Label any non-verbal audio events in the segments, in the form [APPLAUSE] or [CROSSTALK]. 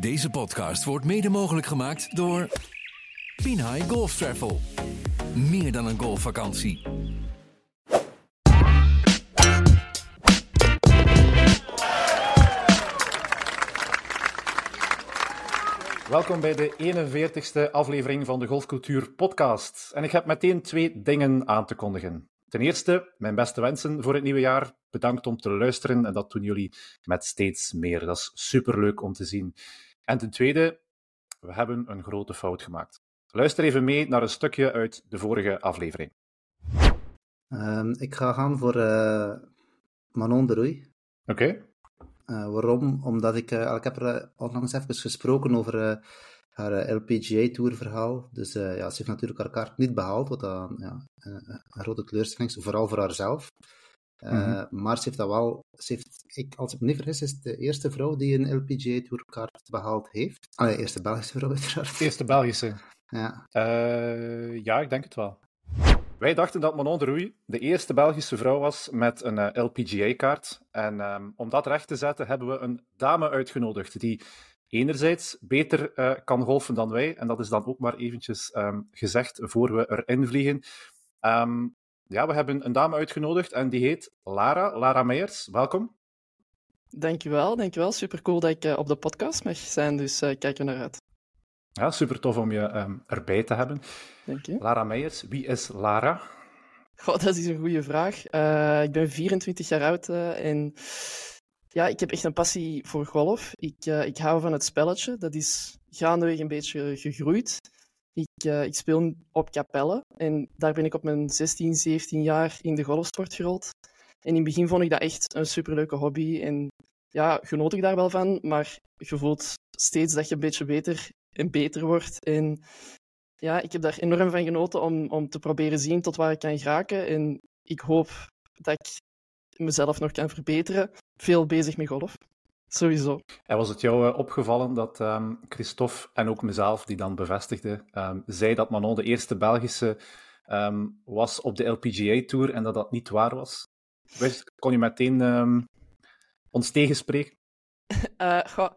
Deze podcast wordt mede mogelijk gemaakt door Pinhai Golf Travel. Meer dan een golfvakantie. Welkom bij de 41ste aflevering van de Golfcultuur Podcast. En ik heb meteen twee dingen aan te kondigen. Ten eerste, mijn beste wensen voor het nieuwe jaar. Bedankt om te luisteren en dat doen jullie met steeds meer. Dat is superleuk om te zien. En ten tweede, we hebben een grote fout gemaakt. Luister even mee naar een stukje uit de vorige aflevering. Um, ik ga gaan voor uh, Manon de Roei. Oké. Okay. Uh, waarom? Omdat ik, uh, ik heb er onlangs even gesproken over haar LPGA Tour verhaal. Dus ja, ze heeft natuurlijk haar kaart niet behaald, wat dan ja, een grote teleurstelling is, vooral voor haarzelf. Uh, mm -hmm. Maar ze heeft dat wel, ze heeft, ik, als ik me niet vergis, is de eerste vrouw die een LPGA Tourkaart behaald heeft. De eerste Belgische vrouw [LAUGHS] uiteraard. De eerste Belgische. Ja. Uh, ja, ik denk het wel. Wij dachten dat Manon de Roei de eerste Belgische vrouw was met een uh, LPGA-kaart. En um, om dat recht te zetten hebben we een dame uitgenodigd die enerzijds beter uh, kan golfen dan wij. En dat is dan ook maar eventjes um, gezegd voor we erin vliegen. Um, ja, we hebben een dame uitgenodigd en die heet Lara, Lara Meijers. Welkom. Dankjewel, dankjewel. Super cool dat ik uh, op de podcast mag zijn, dus uh, kijk er naar uit. Ja, super tof om je um, erbij te hebben. Dank je. Lara Meijers, wie is Lara? Goh, dat is een goede vraag. Uh, ik ben 24 jaar oud en ja, ik heb echt een passie voor golf. Ik, ik hou van het spelletje. Dat is gaandeweg een beetje gegroeid. Ik, uh, ik speel op Capelle en daar ben ik op mijn 16, 17 jaar in de golfsport gerold. En in het begin vond ik dat echt een superleuke hobby en ja, genoot ik daar wel van, maar je voelt steeds dat je een beetje beter en beter wordt. En ja, ik heb daar enorm van genoten om, om te proberen zien tot waar ik kan geraken. En ik hoop dat ik mezelf nog kan verbeteren. Veel bezig met golf. Sowieso. En was het jou uh, opgevallen dat um, Christophe en ook mezelf, die dan bevestigde, um, zei dat Manon de eerste Belgische um, was op de LPGA-tour en dat dat niet waar was? Wist, kon je meteen ons tegenspreken? Uh, [LAUGHS] goh,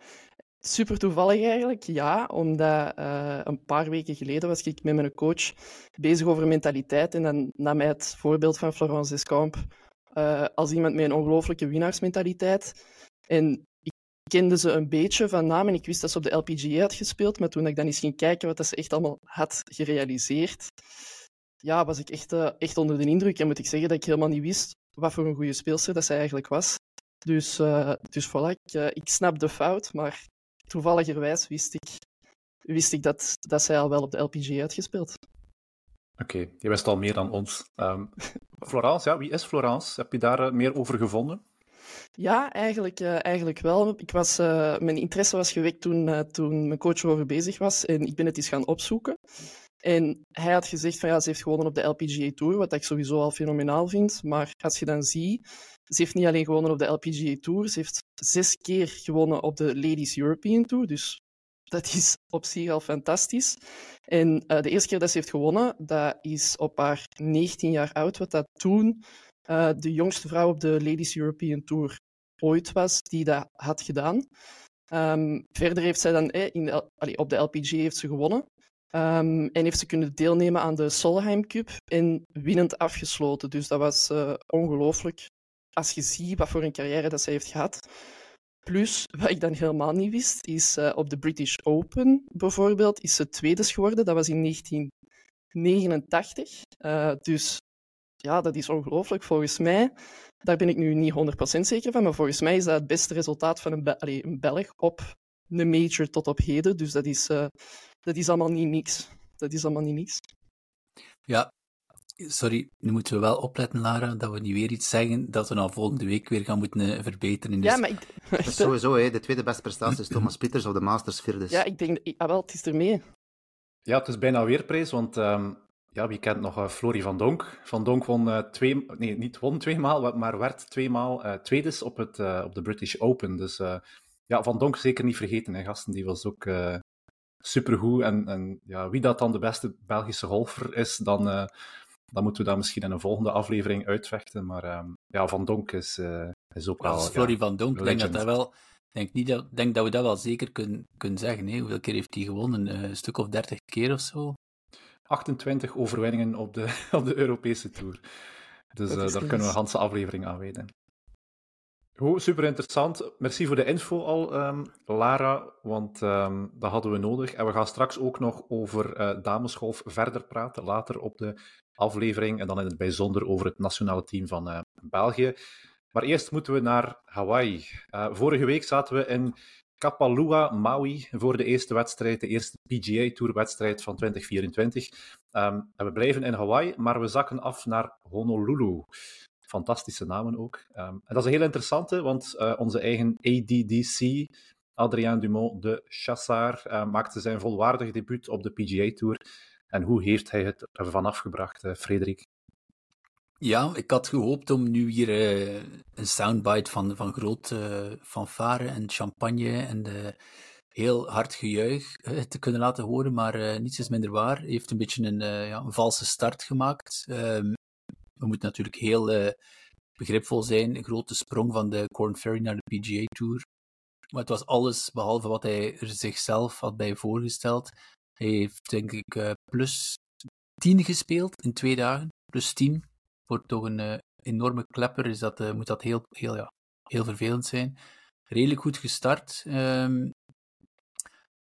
super toevallig eigenlijk, ja. Omdat uh, een paar weken geleden was ik met mijn coach bezig over mentaliteit en dan nam hij het voorbeeld van Florence Descamps als iemand met een ongelooflijke winnaarsmentaliteit. En kende ze een beetje van naam en ik wist dat ze op de LPGA had gespeeld, maar toen ik dan eens ging kijken wat ze echt allemaal had gerealiseerd, ja, was ik echt, uh, echt onder de indruk. En moet ik zeggen dat ik helemaal niet wist wat voor een goede speelster dat zij eigenlijk was. Dus, uh, dus voilà, ik, uh, ik snap de fout, maar toevalligerwijs wist ik, wist ik dat, dat zij al wel op de LPGA had gespeeld. Oké, je wist al meer dan ons. Um, Florence, ja, wie is Florence? Heb je daar meer over gevonden? Ja, eigenlijk, uh, eigenlijk wel. Ik was, uh, mijn interesse was gewekt toen, uh, toen mijn coach erover bezig was en ik ben het eens gaan opzoeken. En hij had gezegd van ja, ze heeft gewonnen op de LPGA Tour, wat ik sowieso al fenomenaal vind. Maar als je dan ziet, ze heeft niet alleen gewonnen op de LPGA Tour, ze heeft zes keer gewonnen op de Ladies European Tour. Dus dat is op zich al fantastisch. En de eerste keer dat ze heeft gewonnen, dat is op haar 19 jaar oud, wat dat toen uh, de jongste vrouw op de Ladies European Tour ooit was die dat had gedaan. Um, verder heeft zij dan eh, in op de LPG heeft ze gewonnen. Um, en heeft ze kunnen deelnemen aan de Solheim Cup en winnend afgesloten. Dus dat was uh, ongelooflijk. Als je ziet wat voor een carrière dat zij heeft gehad. Plus, wat ik dan helemaal niet wist, is uh, op de British Open bijvoorbeeld, is ze tweede geworden. Dat was in 1989. Uh, dus ja, dat is ongelooflijk. Volgens mij, daar ben ik nu niet 100% zeker van, maar volgens mij is dat het beste resultaat van een, Be Allee, een Belg op een major tot op heden. Dus dat is, uh, dat is allemaal niet niks. Dat is allemaal niet niks. Ja, sorry, nu moeten we wel opletten, Lara, dat we niet weer iets zeggen dat we nou volgende week weer gaan moeten uh, verbeteren. Dus... Ja, maar ik... [LAUGHS] Sowieso, hè, de tweede beste prestatie is Thomas Pieters op de Masters vierde. Ja, ik denk... Ah, wel, het is ermee. Ja, het is bijna weer prijs, want um, ja, wie kent nog uh, Florie van Donk? Van Donk won uh, twee, nee, niet won tweemaal, maar werd tweemaal uh, tweedes op, het, op de British Open. Dus ja, Van Donk zeker niet vergeten, hè, gasten. Die was ook supergoed. En, en ja, wie dat dan de beste Belgische golfer is, dan, dan moeten we dat misschien in een volgende aflevering uitvechten. Maar ja, Van Donk is, is ook wel... Florie ja, van Donk, ik denk dat hij wel denk, niet dat, denk dat we dat wel zeker kunnen, kunnen zeggen. Hè. Hoeveel keer heeft hij gewonnen? Eh, een stuk of dertig keer of zo? 28 overwinningen op de, [LAUGHS] op de Europese Tour. Dus uh, daar kunnen we een hele aflevering aan wijden. Goed, super interessant. Merci voor de info al, um, Lara, want um, dat hadden we nodig. En we gaan straks ook nog over uh, damesgolf verder praten, later op de aflevering. En dan in het bijzonder over het nationale team van uh, België. Maar eerst moeten we naar Hawaii. Uh, vorige week zaten we in Kapalua, Maui, voor de eerste wedstrijd, de eerste PGA Tour-wedstrijd van 2024. Um, en we blijven in Hawaii, maar we zakken af naar Honolulu. Fantastische namen ook. Um, en dat is een heel interessante, want uh, onze eigen ADDC, Adrien Dumont de Chassard, uh, maakte zijn volwaardig debuut op de PGA Tour. En hoe heeft hij het ervan afgebracht, uh, Frederik? Ja, ik had gehoopt om nu hier uh, een soundbite van, van groot uh, fanfare en champagne en de heel hard gejuich te kunnen laten horen, maar niets is minder waar. Hij heeft een beetje een, ja, een valse start gemaakt. Um, we moeten natuurlijk heel begripvol zijn. Een grote sprong van de Corn Ferry naar de PGA Tour. Maar het was alles behalve wat hij er zichzelf had bij voorgesteld. Hij heeft, denk ik, plus 10 gespeeld in twee dagen. Plus 10 voor toch een uh, enorme klepper is dat, uh, moet dat heel, heel, ja, heel vervelend zijn. Redelijk goed gestart. Um,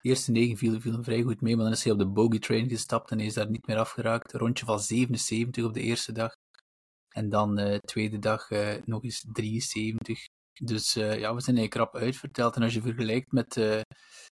de eerste negen viel, vrij goed mee, maar dan is hij op de bogey train gestapt en is daar niet meer afgeraakt. Een rondje van 77 op de eerste dag. En dan de uh, tweede dag nog eens 73. Dus ja, we zijn eigenlijk krap uitverteld. En als je vergelijkt met,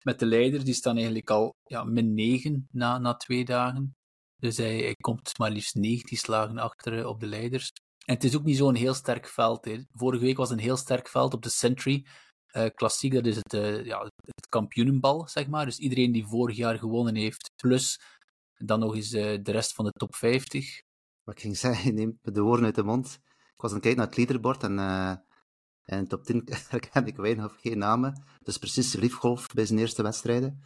met de leiders, die staan eigenlijk al ja, min 9 na, na twee dagen. Dus hij, komt maar liefst 19 slagen achter op de leiders. En het is ook niet zo'n heel sterk veld. Hè. Vorige week was een heel sterk veld op de Century. Uh, klassiek, dat is het, uh, ja, het kampioenenbal, zeg maar. Dus iedereen die vorig jaar gewonnen heeft, plus dan nog eens de rest van de top 50. Wat ik ging zeggen, je neemt de woorden uit de mond. Ik was aan het naar het leaderboard en de top 10 heb [LAUGHS] ik weinig of geen namen. Dus precies liefgolf bij zijn eerste wedstrijden.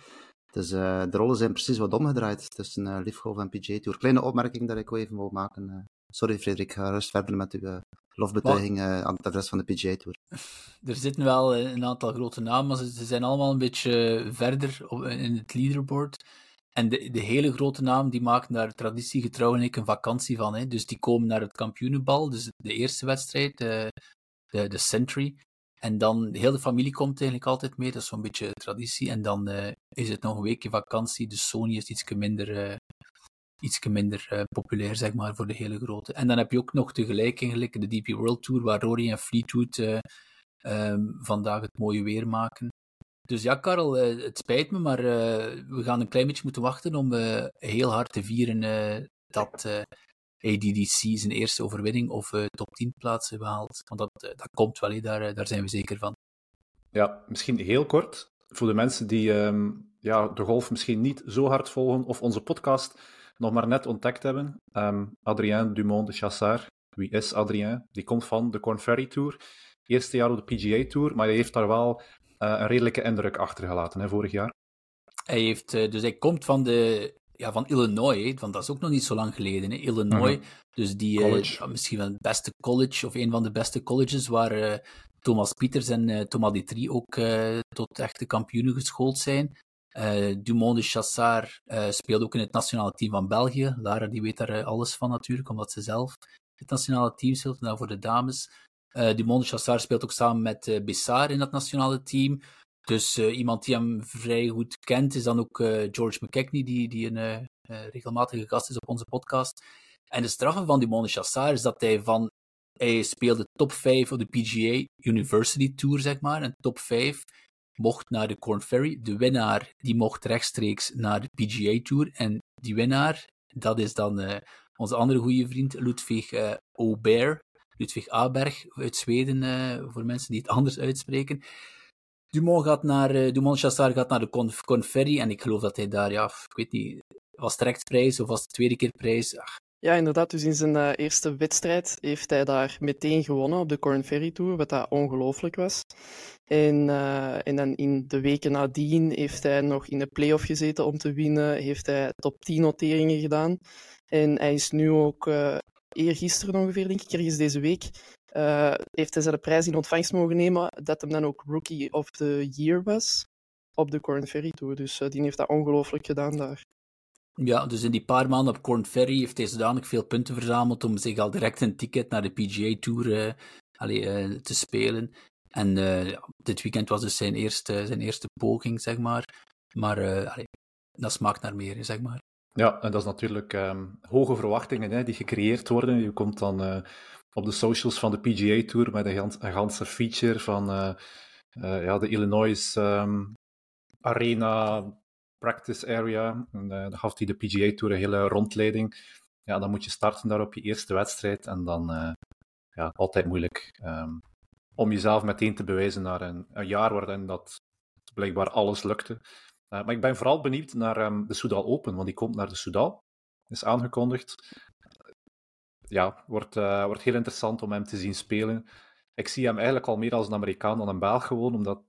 Dus uh, de rollen zijn precies wat omgedraaid tussen uh, en PGA Tour. Kleine opmerking dat ik wel even wil maken. Uh, sorry Frederik, ga rust verder met uw lofbetuiging aan het adres van de PGA Tour. [LAUGHS] Er zitten wel een aantal grote namen, maar ze, zijn allemaal een beetje verder op, in het leaderboard. En de, de hele grote namen die maken daar traditiegetrouw een vakantie van. Hè. Dus die komen naar het kampioenenbal, dus de eerste wedstrijd, de, de, de Century. En dan, de hele familie komt eigenlijk altijd mee, dat is zo'n beetje traditie. En dan uh, is het nog een weekje vakantie, dus Sony is iets minder, uh, minder uh, populair, zeg maar, voor de hele grote. En dan heb je ook nog tegelijk eigenlijk de DP World Tour, waar Rory en Fleetwood um, vandaag het mooie weer maken. Dus ja, Karel, het spijt me, maar we gaan een klein beetje moeten wachten om heel hard te vieren dat ADDC zijn eerste overwinning of uh, top 10 plaatsen behaalt. Want dat, uh, dat komt wel, daar, uh, daar zijn we zeker van. Ja, misschien heel kort. Voor de mensen die um, ja, de golf misschien niet zo hard volgen of onze podcast nog maar net ontdekt hebben. Um, Adrien Dumont de Chassard. Wie is Adrien? Die komt van de Corn Ferry Tour. Eerste jaar op de PGA Tour, maar hij heeft daar wel een redelijke indruk achtergelaten hè, vorig jaar. Hij heeft, dus hij komt van de ja, van Illinois, want dat is ook nog niet zo lang geleden. Hè. Illinois, mm -hmm. dus die uh, misschien wel het beste college of een van de beste colleges waar uh, Thomas Pieters en uh, Thomas Detrie ook tot echte kampioenen geschoold zijn. Dumont de Chassard speelt ook in het nationale team van België. Lara die weet daar alles van natuurlijk, omdat ze zelf het nationale team speelt, nou voor de dames. Dumont de Chassard speelt ook samen met Bessar in dat nationale team. Dus uh, iemand die hem vrij goed kent is dan ook uh, George McKechnie, die, die een uh, regelmatige gast is op onze podcast. En de straffe van Dumont Chassard is dat hij van... Hij speelde top 5 op de PGA University Tour, zeg maar. En top 5 mocht naar de Corn Ferry. De winnaar, die mocht rechtstreeks naar de PGA Tour. En die winnaar, dat is dan onze andere goede vriend, Ludwig Aubert. Ludwig Aberg uit Zweden, voor mensen die het anders uitspreken. Dumont gaat naar, uh, Dumont Chassard gaat naar de Conf Conferry en ik geloof dat hij daar, ja, ik weet niet, was het prijs of was tweede keer prijs? Ja, inderdaad. Dus in zijn uh, eerste wedstrijd heeft hij daar meteen gewonnen op de Corn Ferry Tour, wat dat ongelooflijk was. En, uh, en dan in de weken nadien heeft hij nog in de play-off gezeten om te winnen, heeft hij top 10 noteringen gedaan. En hij is nu ook eergisteren ongeveer, denk ik, ergens deze week, uh, heeft hij de prijs in ontvangst mogen nemen, dat hem dan ook Rookie of the Year was op de Corn Ferry Tour. Dus uh, die heeft dat ongelooflijk gedaan daar. Ja, dus in die paar maanden op Corn Ferry heeft hij zodanig veel punten verzameld om zich al direct een ticket naar de PGA Tour uh, allee, te spelen. En dit weekend was dus zijn eerste, zijn eerste poging, zeg maar. Maar allee, dat smaakt naar meer, zeg maar. Ja, en dat is natuurlijk um, hoge verwachtingen hè, die gecreëerd worden. Je komt dan uh, op de socials van de PGA Tour met een, een ganse feature van uh, uh, ja, de Illinois um, Arena Practice Area. En, dan gaf hij de PGA Tour een hele rondleiding. Ja, dan moet je starten daar op je eerste wedstrijd. En dan, ja, altijd moeilijk um, om jezelf meteen te bewijzen naar een, een jaar waarin dat blijkbaar alles lukte. Maar ik ben vooral benieuwd naar um, de Soudal Open, want die komt naar de Soudal. Is aangekondigd. Ja, wordt, uh, wordt heel interessant om hem te zien spelen. Ik zie hem eigenlijk al meer als een Amerikaan dan een Belg gewoon, omdat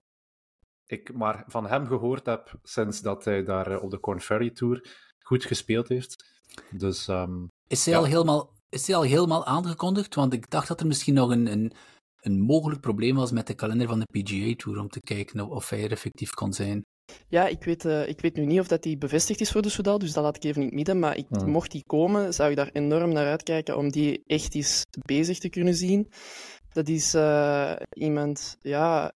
ik maar van hem gehoord heb sinds dat hij daar uh, op de Corn Ferry Tour goed gespeeld heeft. Dus, um, is, hij ja. al helemaal, is hij al helemaal aangekondigd? Want ik dacht dat er misschien nog een, een, een mogelijk probleem was met de kalender van de PGA Tour, om te kijken of hij er effectief kon zijn. Ja, ik weet, uh, ik weet nu niet of dat die bevestigd is voor de Soudal, dus dat laat ik even in het midden. Maar ik, Hmm. mocht die komen, zou ik daar enorm naar uitkijken om die echt eens bezig te kunnen zien. Dat is uh, iemand ja,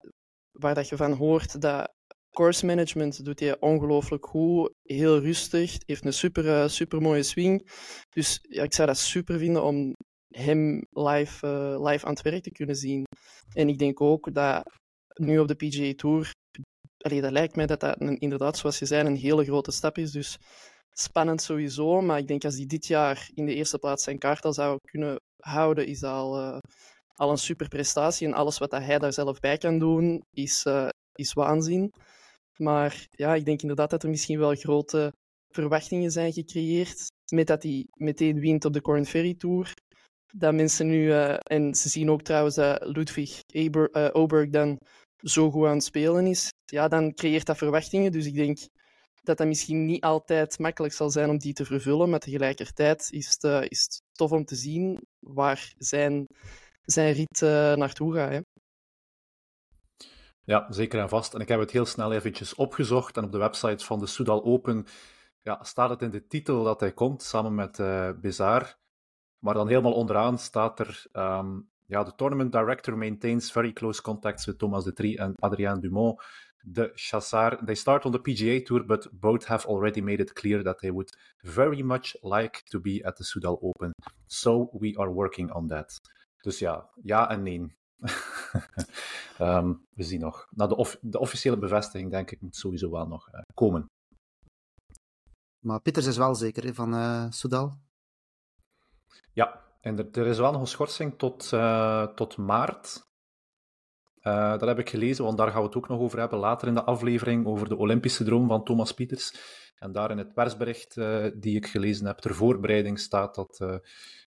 waar dat je van hoort dat course management doet hij ongelooflijk goed, heel rustig, heeft een super, uh, super mooie swing. Dus ja, ik zou dat super vinden om hem live, live aan het werk te kunnen zien. En ik denk ook dat nu op de PGA Tour Allee, dat lijkt mij dat dat inderdaad, zoals je zei, een hele grote stap is. Dus spannend sowieso. Maar ik denk als hij dit jaar in de eerste plaats zijn kaart al zou kunnen houden, is al, uh, al een super prestatie. En alles wat hij daar zelf bij kan doen, is, uh, is waanzin. Maar ja, ik denk inderdaad dat er misschien wel grote verwachtingen zijn gecreëerd. Met dat hij meteen wint op de Corn Ferry Tour. Dat mensen nu, uh, en ze zien ook trouwens dat Ludwig Eber, Oberg dan zo goed aan het spelen is, ja, dan creëert dat verwachtingen. Dus ik denk dat dat misschien niet altijd makkelijk zal zijn om die te vervullen, maar tegelijkertijd is het, uh, is het tof om te zien waar zijn, zijn rit uh, naartoe gaat. Hè. Ja, zeker en vast. En ik heb het heel snel eventjes opgezocht en op de website van de Soudal Open ja, staat het in de titel dat hij komt, samen met uh, Bizar. Maar dan helemaal onderaan staat er um, ja, de tournament director maintains very close contacts with Thomas de Trie and Adrien Dumont. The Chassard, they start on the PGA Tour, but both have already made it clear that they would very much like to be at the Soudal Open. So we are working on that. Dus ja, ja en nee. um, [LAUGHS] we zien nog. Nou, de, of, de, officiële bevestiging, denk ik, moet sowieso wel nog uh, komen. Maar Pieters is wel zeker van uh, Soudal? Ja, en er, er, is wel nog een schorsing tot, uh, tot maart. Uh, dat heb ik gelezen, want daar gaan we het ook nog over hebben later in de aflevering, over de Olympische droom van Thomas Pieters. En daar in het persbericht uh, die ik gelezen heb, ter voorbereiding staat dat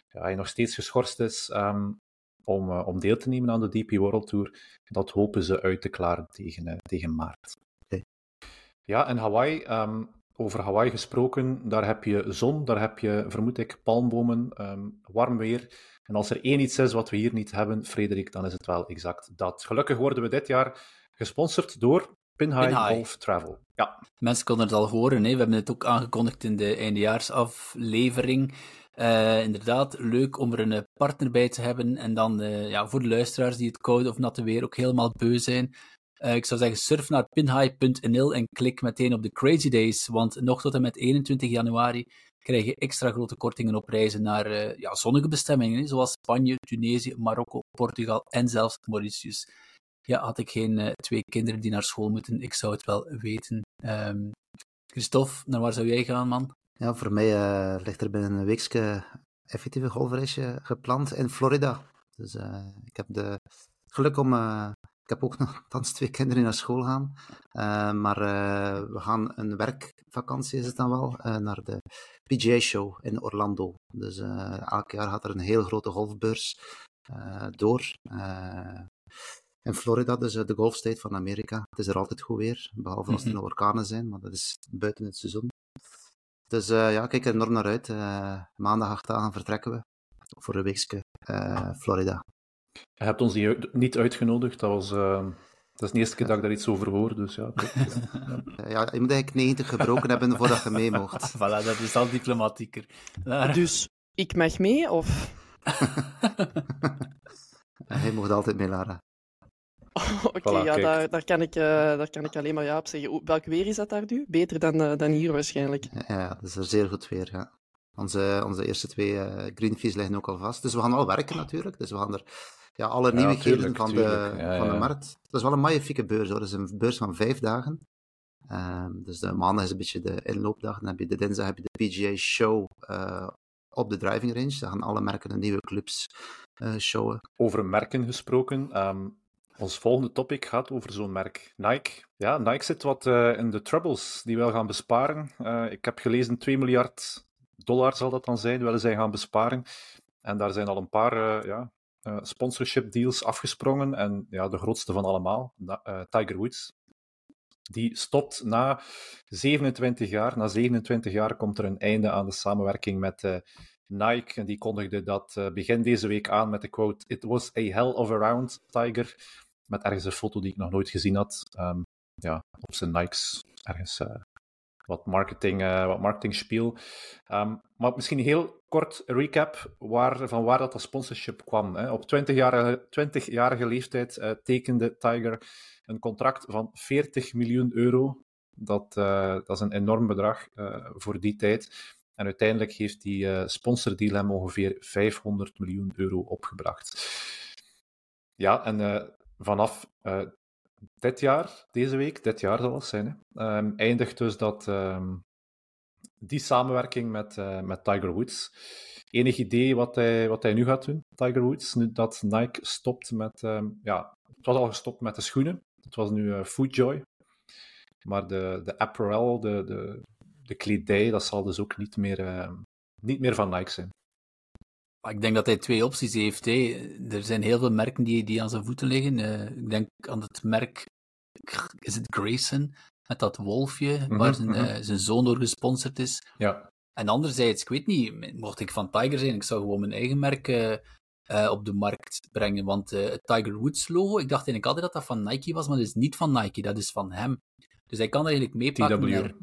ja, hij nog steeds geschorst is um, om, om deel te nemen aan de DP World Tour. Dat hopen ze uit te klaren tegen, tegen maart. Ja, en Hawaii, um, over Hawaii gesproken, daar heb je zon, daar heb je, vermoed ik, palmbomen, um, warm weer. En als er één iets is wat we hier niet hebben, Frederik, dan is het wel exact dat. Gelukkig worden we dit jaar gesponsord door Pinhai, Pinhai. Golf Travel. Ja. Mensen konden het al horen, hè? we hebben het ook aangekondigd in de eindejaarsaflevering. Uh, inderdaad, leuk om er een partner bij te hebben. En dan uh, ja, voor de luisteraars die het koude of natte weer ook helemaal beu zijn. Uh, ik zou zeggen, surf naar pinhigh.nl en klik meteen op de Crazy Days, want nog tot en met 21 januari krijg je extra grote kortingen op reizen naar uh, ja, zonnige bestemmingen, zoals Spanje, Tunesië, Marokko, Portugal en zelfs Mauritius. Ja, had ik geen uh, twee kinderen die naar school moeten, ik zou het wel weten. Um, Christophe, naar waar zou jij gaan, man? Ja, voor mij ligt er binnen een weekje effectieve golfreisje gepland in Florida. Dus ik heb de geluk om ik heb ook [LAUGHS] nog twee kinderen naar school gaan. Uh, maar uh, we gaan een werkvakantie, is het dan wel, uh, naar de PGA Show in Orlando. Dus elk jaar gaat er een heel grote golfbeurs door. in Florida, dus de Gulf State van Amerika. Het is er altijd goed weer, behalve als er nog orkanen zijn, maar dat is buiten het seizoen. Dus ja, ik kijk er enorm naar uit. maandag acht dagen vertrekken we voor een weekje Florida. Je hebt ons niet uitgenodigd, dat was... Uh... Dat is de eerste keer dat ik daar iets over hoor, dus ja. ja. [LAUGHS] ja je moet eigenlijk 90 gebroken hebben voordat je mee mocht. [LAUGHS] voilà, dat is al diplomatieker. Dus ik mag mee, of... Hij mocht altijd mee, Lara. [LAUGHS] Oké, ja, daar, daar, kan ik, uh, daar kan ik alleen maar ja op zeggen. Welk weer is dat daar nu? Beter dan, uh, dan hier waarschijnlijk. Ja, dat is er zeer goed weer, ja. Onze, onze eerste twee uh, greenfees liggen ook al vast. Dus we gaan al werken natuurlijk. Dus we gaan er ja, alle ja, nieuwigheden van, de, van de markt. Dat is wel een magnifieke beurs hoor. Dat is een beurs van vijf dagen. Um, dus de maandag is een beetje de inloopdag. Dan heb je de dinsdag heb je de PGA Show op de driving range. Daar gaan alle merken de nieuwe clubs showen. Over merken gesproken. Um, ons volgende topic gaat over zo'n merk, Nike. Ja, Nike zit wat uh, in de troubles die wel gaan besparen. Ik heb gelezen 2 miljard dollar zal dat dan zijn, willen zij gaan besparen. En daar zijn al een paar ja, sponsorship deals afgesprongen. En ja, de grootste van allemaal, Tiger Woods. Die stopt na 27 jaar. Na 27 jaar komt er een einde aan de samenwerking met Nike. En die kondigde dat begin deze week aan met de quote: It was a hell of a round, Tiger met ergens een foto die ik nog nooit gezien had. Um, ja, op zijn Nikes, ergens wat marketing, uh, wat marketing spiel. Um, maar misschien heel kort recap waar, van waar dat, sponsorship kwam. Hè. Op 20-jarige 20 leeftijd uh, tekende Tiger een contract van 40 miljoen euro. Dat, dat is een enorm bedrag voor die tijd. En uiteindelijk heeft die sponsordeal hem ongeveer 500 miljoen euro opgebracht. Ja, en vanaf dit jaar, deze week, dit jaar zal het zijn, hè, um, eindigt dus dat, um, die samenwerking met, uh, met Tiger Woods. Enig idee wat hij, wat hij nu gaat doen, Tiger Woods, nu dat Nike stopt met... Um, ja, het was al gestopt met de schoenen. Het was nu uh, Foodjoy. Maar de, de apparel, de, de, de kledij, dat zal dus ook niet meer, niet meer van Nike zijn. Ik denk dat hij twee opties heeft. Hè. Er zijn heel veel merken die, die aan zijn voeten liggen. Uh, ik denk aan het merk, is het Grayson, met dat wolfje, mm -hmm, waar zijn, mm -hmm. uh, zijn, zoon door gesponsord is. Ja. En anderzijds, ik weet niet, mocht ik van Tiger zijn, ik zou gewoon mijn eigen merk uh, op de markt brengen. Want het Tiger Woods logo, ik dacht eigenlijk altijd dat dat van Nike was, maar dat is niet van Nike, dat is van hem. Dus hij kan eigenlijk meepakken naar,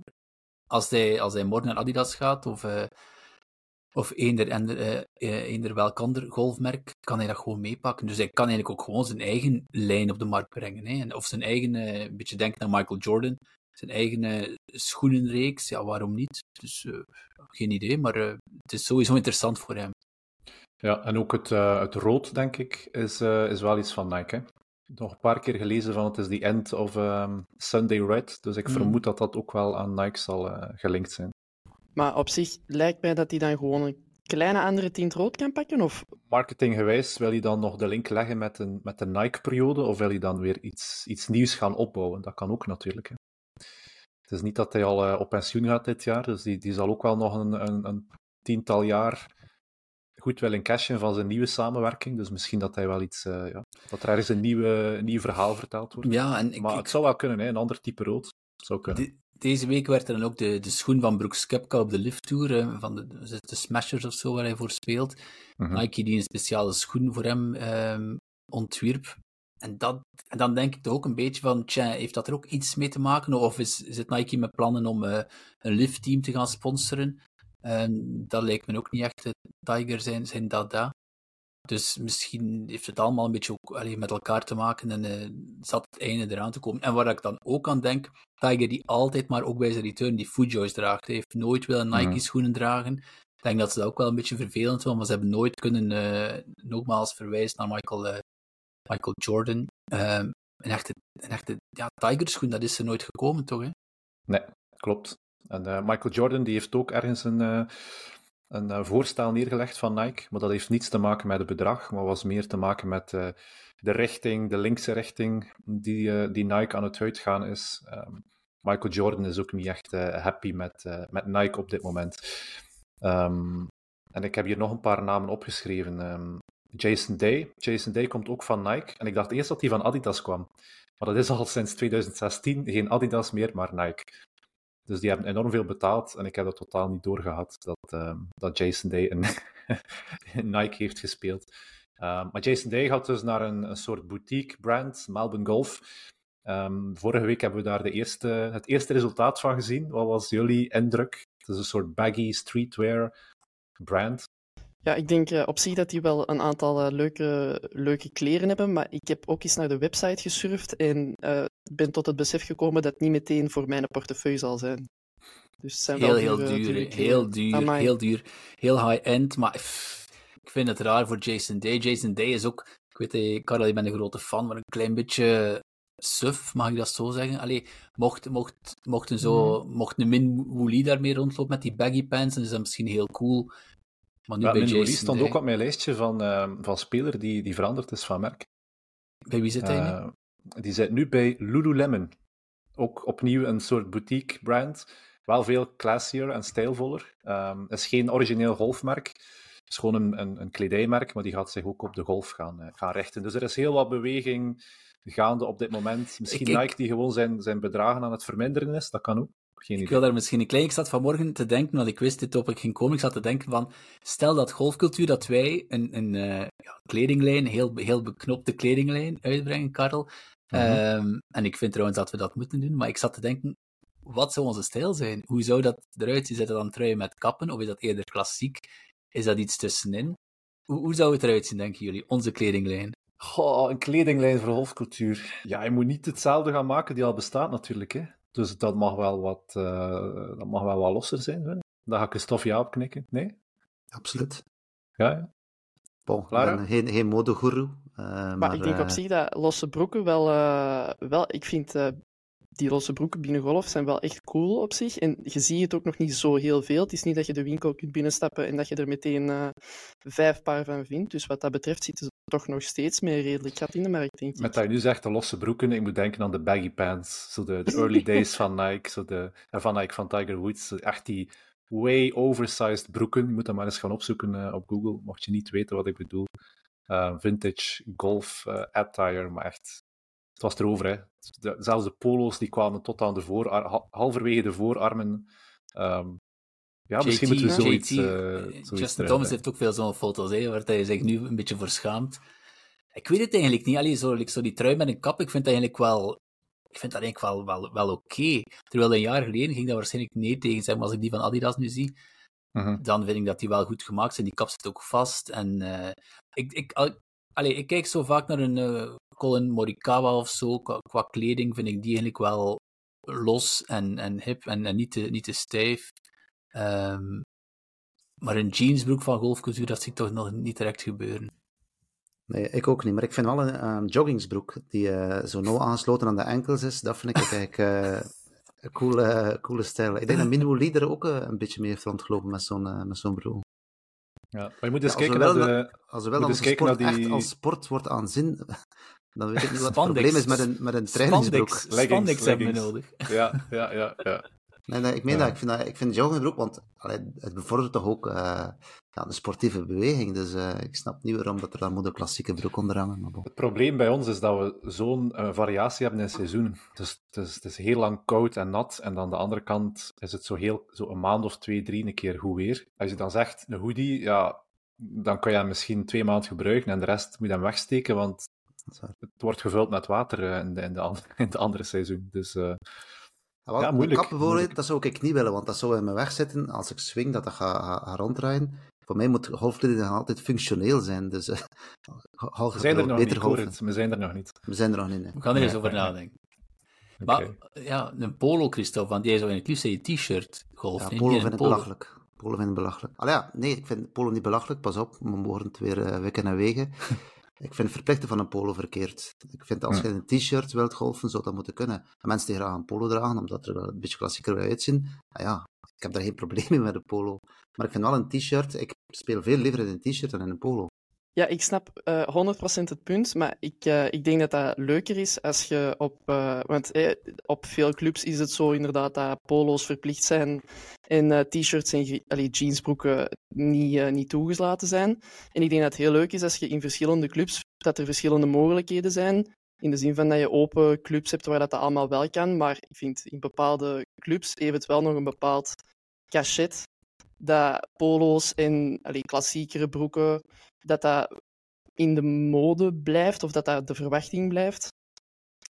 als, hij, als hij morgen naar Adidas gaat of of eender, en, uh, eender welk ander golfmerk, kan hij dat gewoon meepakken. Dus hij kan eigenlijk ook gewoon zijn eigen lijn op de markt brengen. Hè. Of zijn eigen, uh, een beetje denken aan Michael Jordan, zijn eigen schoenenreeks, ja, waarom niet? Dus uh, geen idee, maar het is sowieso interessant voor hem. Ja, en ook het, het rood, denk ik, is, is wel iets van Nike. Hè? Nog een paar keer gelezen van het is the end of um, Sunday Red, dus ik mm. vermoed dat dat ook wel aan Nike zal gelinkt zijn. Maar op zich lijkt mij dat hij dan gewoon een kleine andere tint rood kan pakken? Of? Marketinggewijs wil hij dan nog de link leggen met, een, met de Nike-periode, of wil hij dan weer iets, iets nieuws gaan opbouwen? Dat kan ook natuurlijk. Hè. Het is niet dat hij al uh, op pensioen gaat dit jaar, dus die, die zal ook wel nog een, een, een tiental jaar goed willen cashen van zijn nieuwe samenwerking. Dus misschien dat hij wel iets, uh, ja, dat er ergens een, nieuwe, een nieuw verhaal verteld wordt. Ja, en ik, maar het zou wel kunnen, hè, een ander type rood. Zou kunnen deze week werd er dan ook de, de schoen van Brooks Koepka op de Lift Tour, van de, de Smashers of zo, waar hij voor speelt. Mhm. Nike die een speciale schoen voor hem um, ontwierp. En, dat, en dan denk ik toch ook een beetje van, tja, heeft dat er ook iets mee te maken? Of is, is het Nike met plannen om uh, een liftteam te gaan sponsoren? Um, dat lijkt me ook niet echt de Tiger zijn, zijn dada. Dus misschien heeft het allemaal een beetje ook allee, met elkaar te maken en uh, zat het einde eraan te komen. En waar ik dan ook aan denk, Tiger die altijd maar ook bij zijn return die Foodjoys draagt. Hij heeft nooit willen mhm. Nike schoenen dragen. Ik denk dat ze dat ook wel een beetje vervelend vonden, maar ze hebben nooit kunnen, uh, nogmaals verwijzen naar Michael, uh, Michael Jordan. Ehm, een echte, een echte ja, Tiger schoen, dat is er nooit gekomen toch? Hè? Nee, klopt. En Michael Jordan die heeft ook ergens een een uh, voorstel neergelegd van Nike, maar dat heeft niets te maken met het bedrag, maar was meer te maken met uh, de richting, de linkse richting die, uh, die Nike aan het uitgaan is. Um, Michael Jordan is ook niet echt happy met, met Nike op dit moment. Um, en ik heb hier nog een paar namen opgeschreven. Um, Jason Day. Jason Day komt ook van Nike. En ik dacht eerst dat hij van Adidas kwam. Maar dat is al sinds 2016 geen Adidas meer, maar Nike. Dus die hebben enorm veel betaald en ik heb dat totaal niet doorgehad dat, uh, dat Jason Day in, [LAUGHS] Nike heeft gespeeld. maar Jason Day gaat dus naar een, een soort boutique brand, Melbourne Golf. Ehm, vorige week hebben we daar de eerste, het eerste resultaat van gezien. Wat was jullie indruk? Het is een soort baggy streetwear brand. Ja, ik denk uh, op zich dat die wel een aantal uh, leuke, leuke kleren hebben, maar ik heb ook eens naar de website gesurfd en uh, ben tot het besef gekomen dat het niet meteen voor mijn portefeuille zal zijn. Dus zijn heel, wel heel duur, heel duur, heel duur, heel high-end, maar pff, ik vind het raar voor Jason Day. Jason Day is ook, ik weet, Karel, je bent een grote fan, maar een klein beetje suf, mag ik dat zo zeggen? Allee, mocht, mocht, mocht, een, zo, mm. mocht een Min Woolie daarmee rondlopen met die baggy pants, dan is dat misschien heel cool. Maar nu ja, bij Min stond ook op mijn lijstje van, uh, van speler die, die veranderd is van merk. Bij wie zit hij uh, Die zit nu bij Lululemon. Ook opnieuw een soort boutique brand. Wel veel classier en stijlvoller. Um, het is geen origineel golfmerk. Het is gewoon een, een, een, kledijmerk, maar die gaat zich ook op de golf gaan, uh, gaan richten. Dus er is heel wat beweging gaande op dit moment. Misschien Nike die gewoon zijn, zijn bedragen aan het verminderen is, dat kan ook. Geen ik wil daar misschien een klein... Ik zat vanmorgen te denken, want ik wist dit op ik ging komen, ik zat te denken van, stel dat golfcultuur, dat wij een, een uh, ja, kledinglijn, heel, heel beknopte kledinglijn uitbrengen, Karel. Mm en ik vind trouwens dat we dat moeten doen, maar ik zat te denken, wat zou onze stijl zijn? Hoe zou dat eruit zien? Dat dan trui met kappen, of is dat eerder klassiek? Is dat iets tussenin? Hoe, hoe zou het eruit zien, denken jullie, onze kledinglijn? Goh, een kledinglijn voor golfcultuur. Ja, je moet niet hetzelfde gaan maken die al bestaat natuurlijk. Hè. Dus dat mag wel wat, uh, dat mag wel wat losser zijn. Vind ik. Daar ga ik een stofje opknikken. Nee? Absoluut. Ja, ja. Bon, ik ben geen, geen modegoeroe. Uh, maar, maar, ik denk uh... op zich dat losse broeken wel... wel ik vind die losse broeken binnen golf zijn wel echt cool op zich. En je ziet het ook nog niet zo heel veel. Het is niet dat je de winkel kunt binnenstappen en dat je er meteen uh, vijf paar van vindt. Dus wat dat betreft zitten ze toch nog steeds meer redelijk gat in de markt, denk ik. Met dat je nu zegt de losse broeken, ik moet denken aan de baggy pants. Zo de, de early [LAUGHS] days van Nike, zo de, van Nike van Tiger Woods. Echt die way oversized broeken. Je moet dat maar eens gaan opzoeken uh, op Google, mocht je niet weten wat ik bedoel. Uh, vintage golf attire, maar echt het was erover. Hè. De, zelfs de polo's die kwamen tot aan de voor, halverwege de voorarmen. Um, ja, JT, misschien moeten we zoiets, JT, uh, Justin Thomas heeft ook veel zo'n foto's, hè, waar hij zich nu een beetje voor schaamt. Ik weet het eigenlijk niet. Allee, zo, like, zo die trui met een kap, ik vind dat eigenlijk wel, ik vind dat eigenlijk wel, wel, wel oké. Okay. Terwijl een jaar geleden ging dat waarschijnlijk nee tegen zijn, maar als ik die van Adidas nu zie, uh -huh. dan vind ik dat die wel goed gemaakt zijn. Die kap zit ook vast. En uh, ik, ik, allee, ik kijk zo vaak naar een uh, Colin Morikawa of zo. Qua, qua, kleding vind ik die eigenlijk wel los en, en hip en, en niet, te, niet te stijf. Um, maar een jeansbroek van golfcultuur, dat zie ik toch nog niet direct gebeuren. Nee, ik ook niet. Maar ik vind wel een um, joggingsbroek die uh, zo nauw aangesloten aan de enkels is. Dat vind ik eigenlijk uh, coole, coole stijl. Ik denk dat Minwo Leader ook uh, een beetje meer heeft rondgelopen met zo'n met zo'n broek. Ja, maar je moet eens ja, kijken naar de... Als er wel dan sport naar die... echt als sport wordt aanzien, [LAUGHS] dan weet ik niet wat het probleem is met een, met een trainingsbroek. Spandex, Spandex hebben we nodig. Ja, ja, ja. ja. Nee, nee, ik meen ja. dat. Ik vind, dat, ik vind joggingbroek, want allee, het bevordert toch ook uh, ja, de sportieve beweging. Dus uh, ik snap niet waarom dat er dan moet een klassieke broek onder hangen. Maar bon. Het probleem bij ons is dat we zo'n uh, variatie hebben in seizoenen. Dus het is, het is heel lang koud en nat. En dan de andere kant is het zo, heel, zo een maand of twee, drie een keer goed weer. Als je dan zegt, een hoodie, ja, dan kan je hem misschien twee maanden gebruiken en de rest moet je hem wegsteken, want het wordt gevuld met water in de, in de, [LAUGHS] in de andere seizoen. Dus... Ja, moeilijk. Kap bijvoorbeeld, dat zou ik niet willen, want dat zou in mijn weg zitten als ik swing, dat dat gaat ga, ronddraaien. Voor mij moet golfkleding altijd functioneel zijn, dus uh, we zijn er nog beter niet, We zijn er nog niet. We zijn er nog niet, nee. We gaan er eens over nadenken. Okay. [LAUGHS] Maar ja, een polo, Christophe, want jij zou in het liefst je t-shirt golf. Ja, polo vind ik belachelijk. Polo vind ik belachelijk. Allee, ja, nee, ik vind polo niet belachelijk, pas op, we het weer uh, wikken en wegen. [LAUGHS] Ik vind het verplichten van een polo verkeerd. Ik vind als je een t-shirt wilt golfen, zou dat moeten kunnen. En mensen die graag een polo dragen, omdat er wel een beetje klassieker wil uitzien, nou ja, ik heb daar geen [LAUGHS] probleem mee met een polo. Maar ik vind wel een t-shirt, ik speel veel liever in een t-shirt dan in een polo. Ja, ik snap uh, eh, 100% het punt, maar ik, uh, ik denk dat dat leuker is als je op... Uh, want eh, op veel clubs is het zo inderdaad dat polo's verplicht zijn en t-shirts en allee, jeansbroeken niet, niet toegelaten zijn. En ik denk dat het heel leuk is als je in verschillende clubs, dat er verschillende mogelijkheden zijn. In de zin van dat je open clubs hebt waar dat allemaal wel kan, maar ik vind in bepaalde clubs heeft het wel nog een bepaald cachet dat polo's en allee, klassiekere broeken dat dat in de mode blijft, of dat dat de verwachting blijft.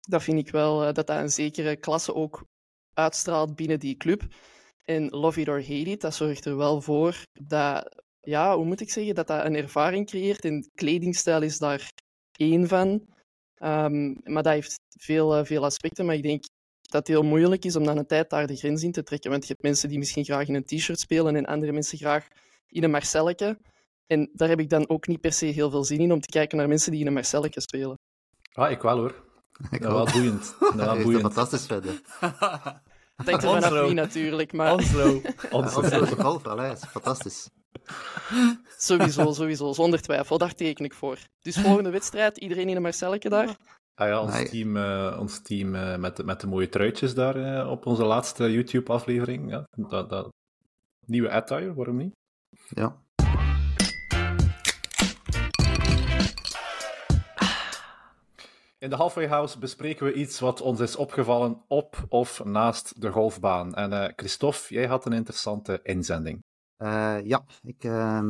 Dat vind ik wel, uh, dat dat een zekere klasse ook uitstraalt binnen die club. En love it or hate it, dat zorgt er wel voor dat, ja, hoe moet ik zeggen, dat dat een ervaring creëert. En kledingstijl is daar één van. Um, maar dat heeft veel, uh, veel aspecten. Maar ik denk dat het heel moeilijk is om dan een tijd daar de grens in te trekken. Want je hebt mensen die misschien graag in een t-shirt spelen en andere mensen graag in een Marcelletje. En daar heb ik dan ook niet per se heel veel zin in om te kijken naar mensen die in een Marcelletje spelen. Ah, ik wel hoor. [LAUGHS] Ik dat wel boeiend. Dat wel [LAUGHS] boeiend. fantastisch verder. Dat hangt er vanaf wie natuurlijk, maar... Onslo. Onslo de golf, wel, is fantastisch. [LAUGHS] Sowieso, sowieso, zonder twijfel. Daar teken ik voor. Dus volgende wedstrijd, iedereen in een Marcelletje daar? Ah ja, ons nee. team, uh, ons team uh, met, met de mooie truitjes daar uh, op onze laatste YouTube-aflevering. Ja, dat, dat... Nieuwe attire, waarom niet? Ja. In de Halfway House bespreken we iets wat ons is opgevallen op of naast de golfbaan. En uh, Christophe, jij had een interessante inzending. Uh, ja, ik, uh,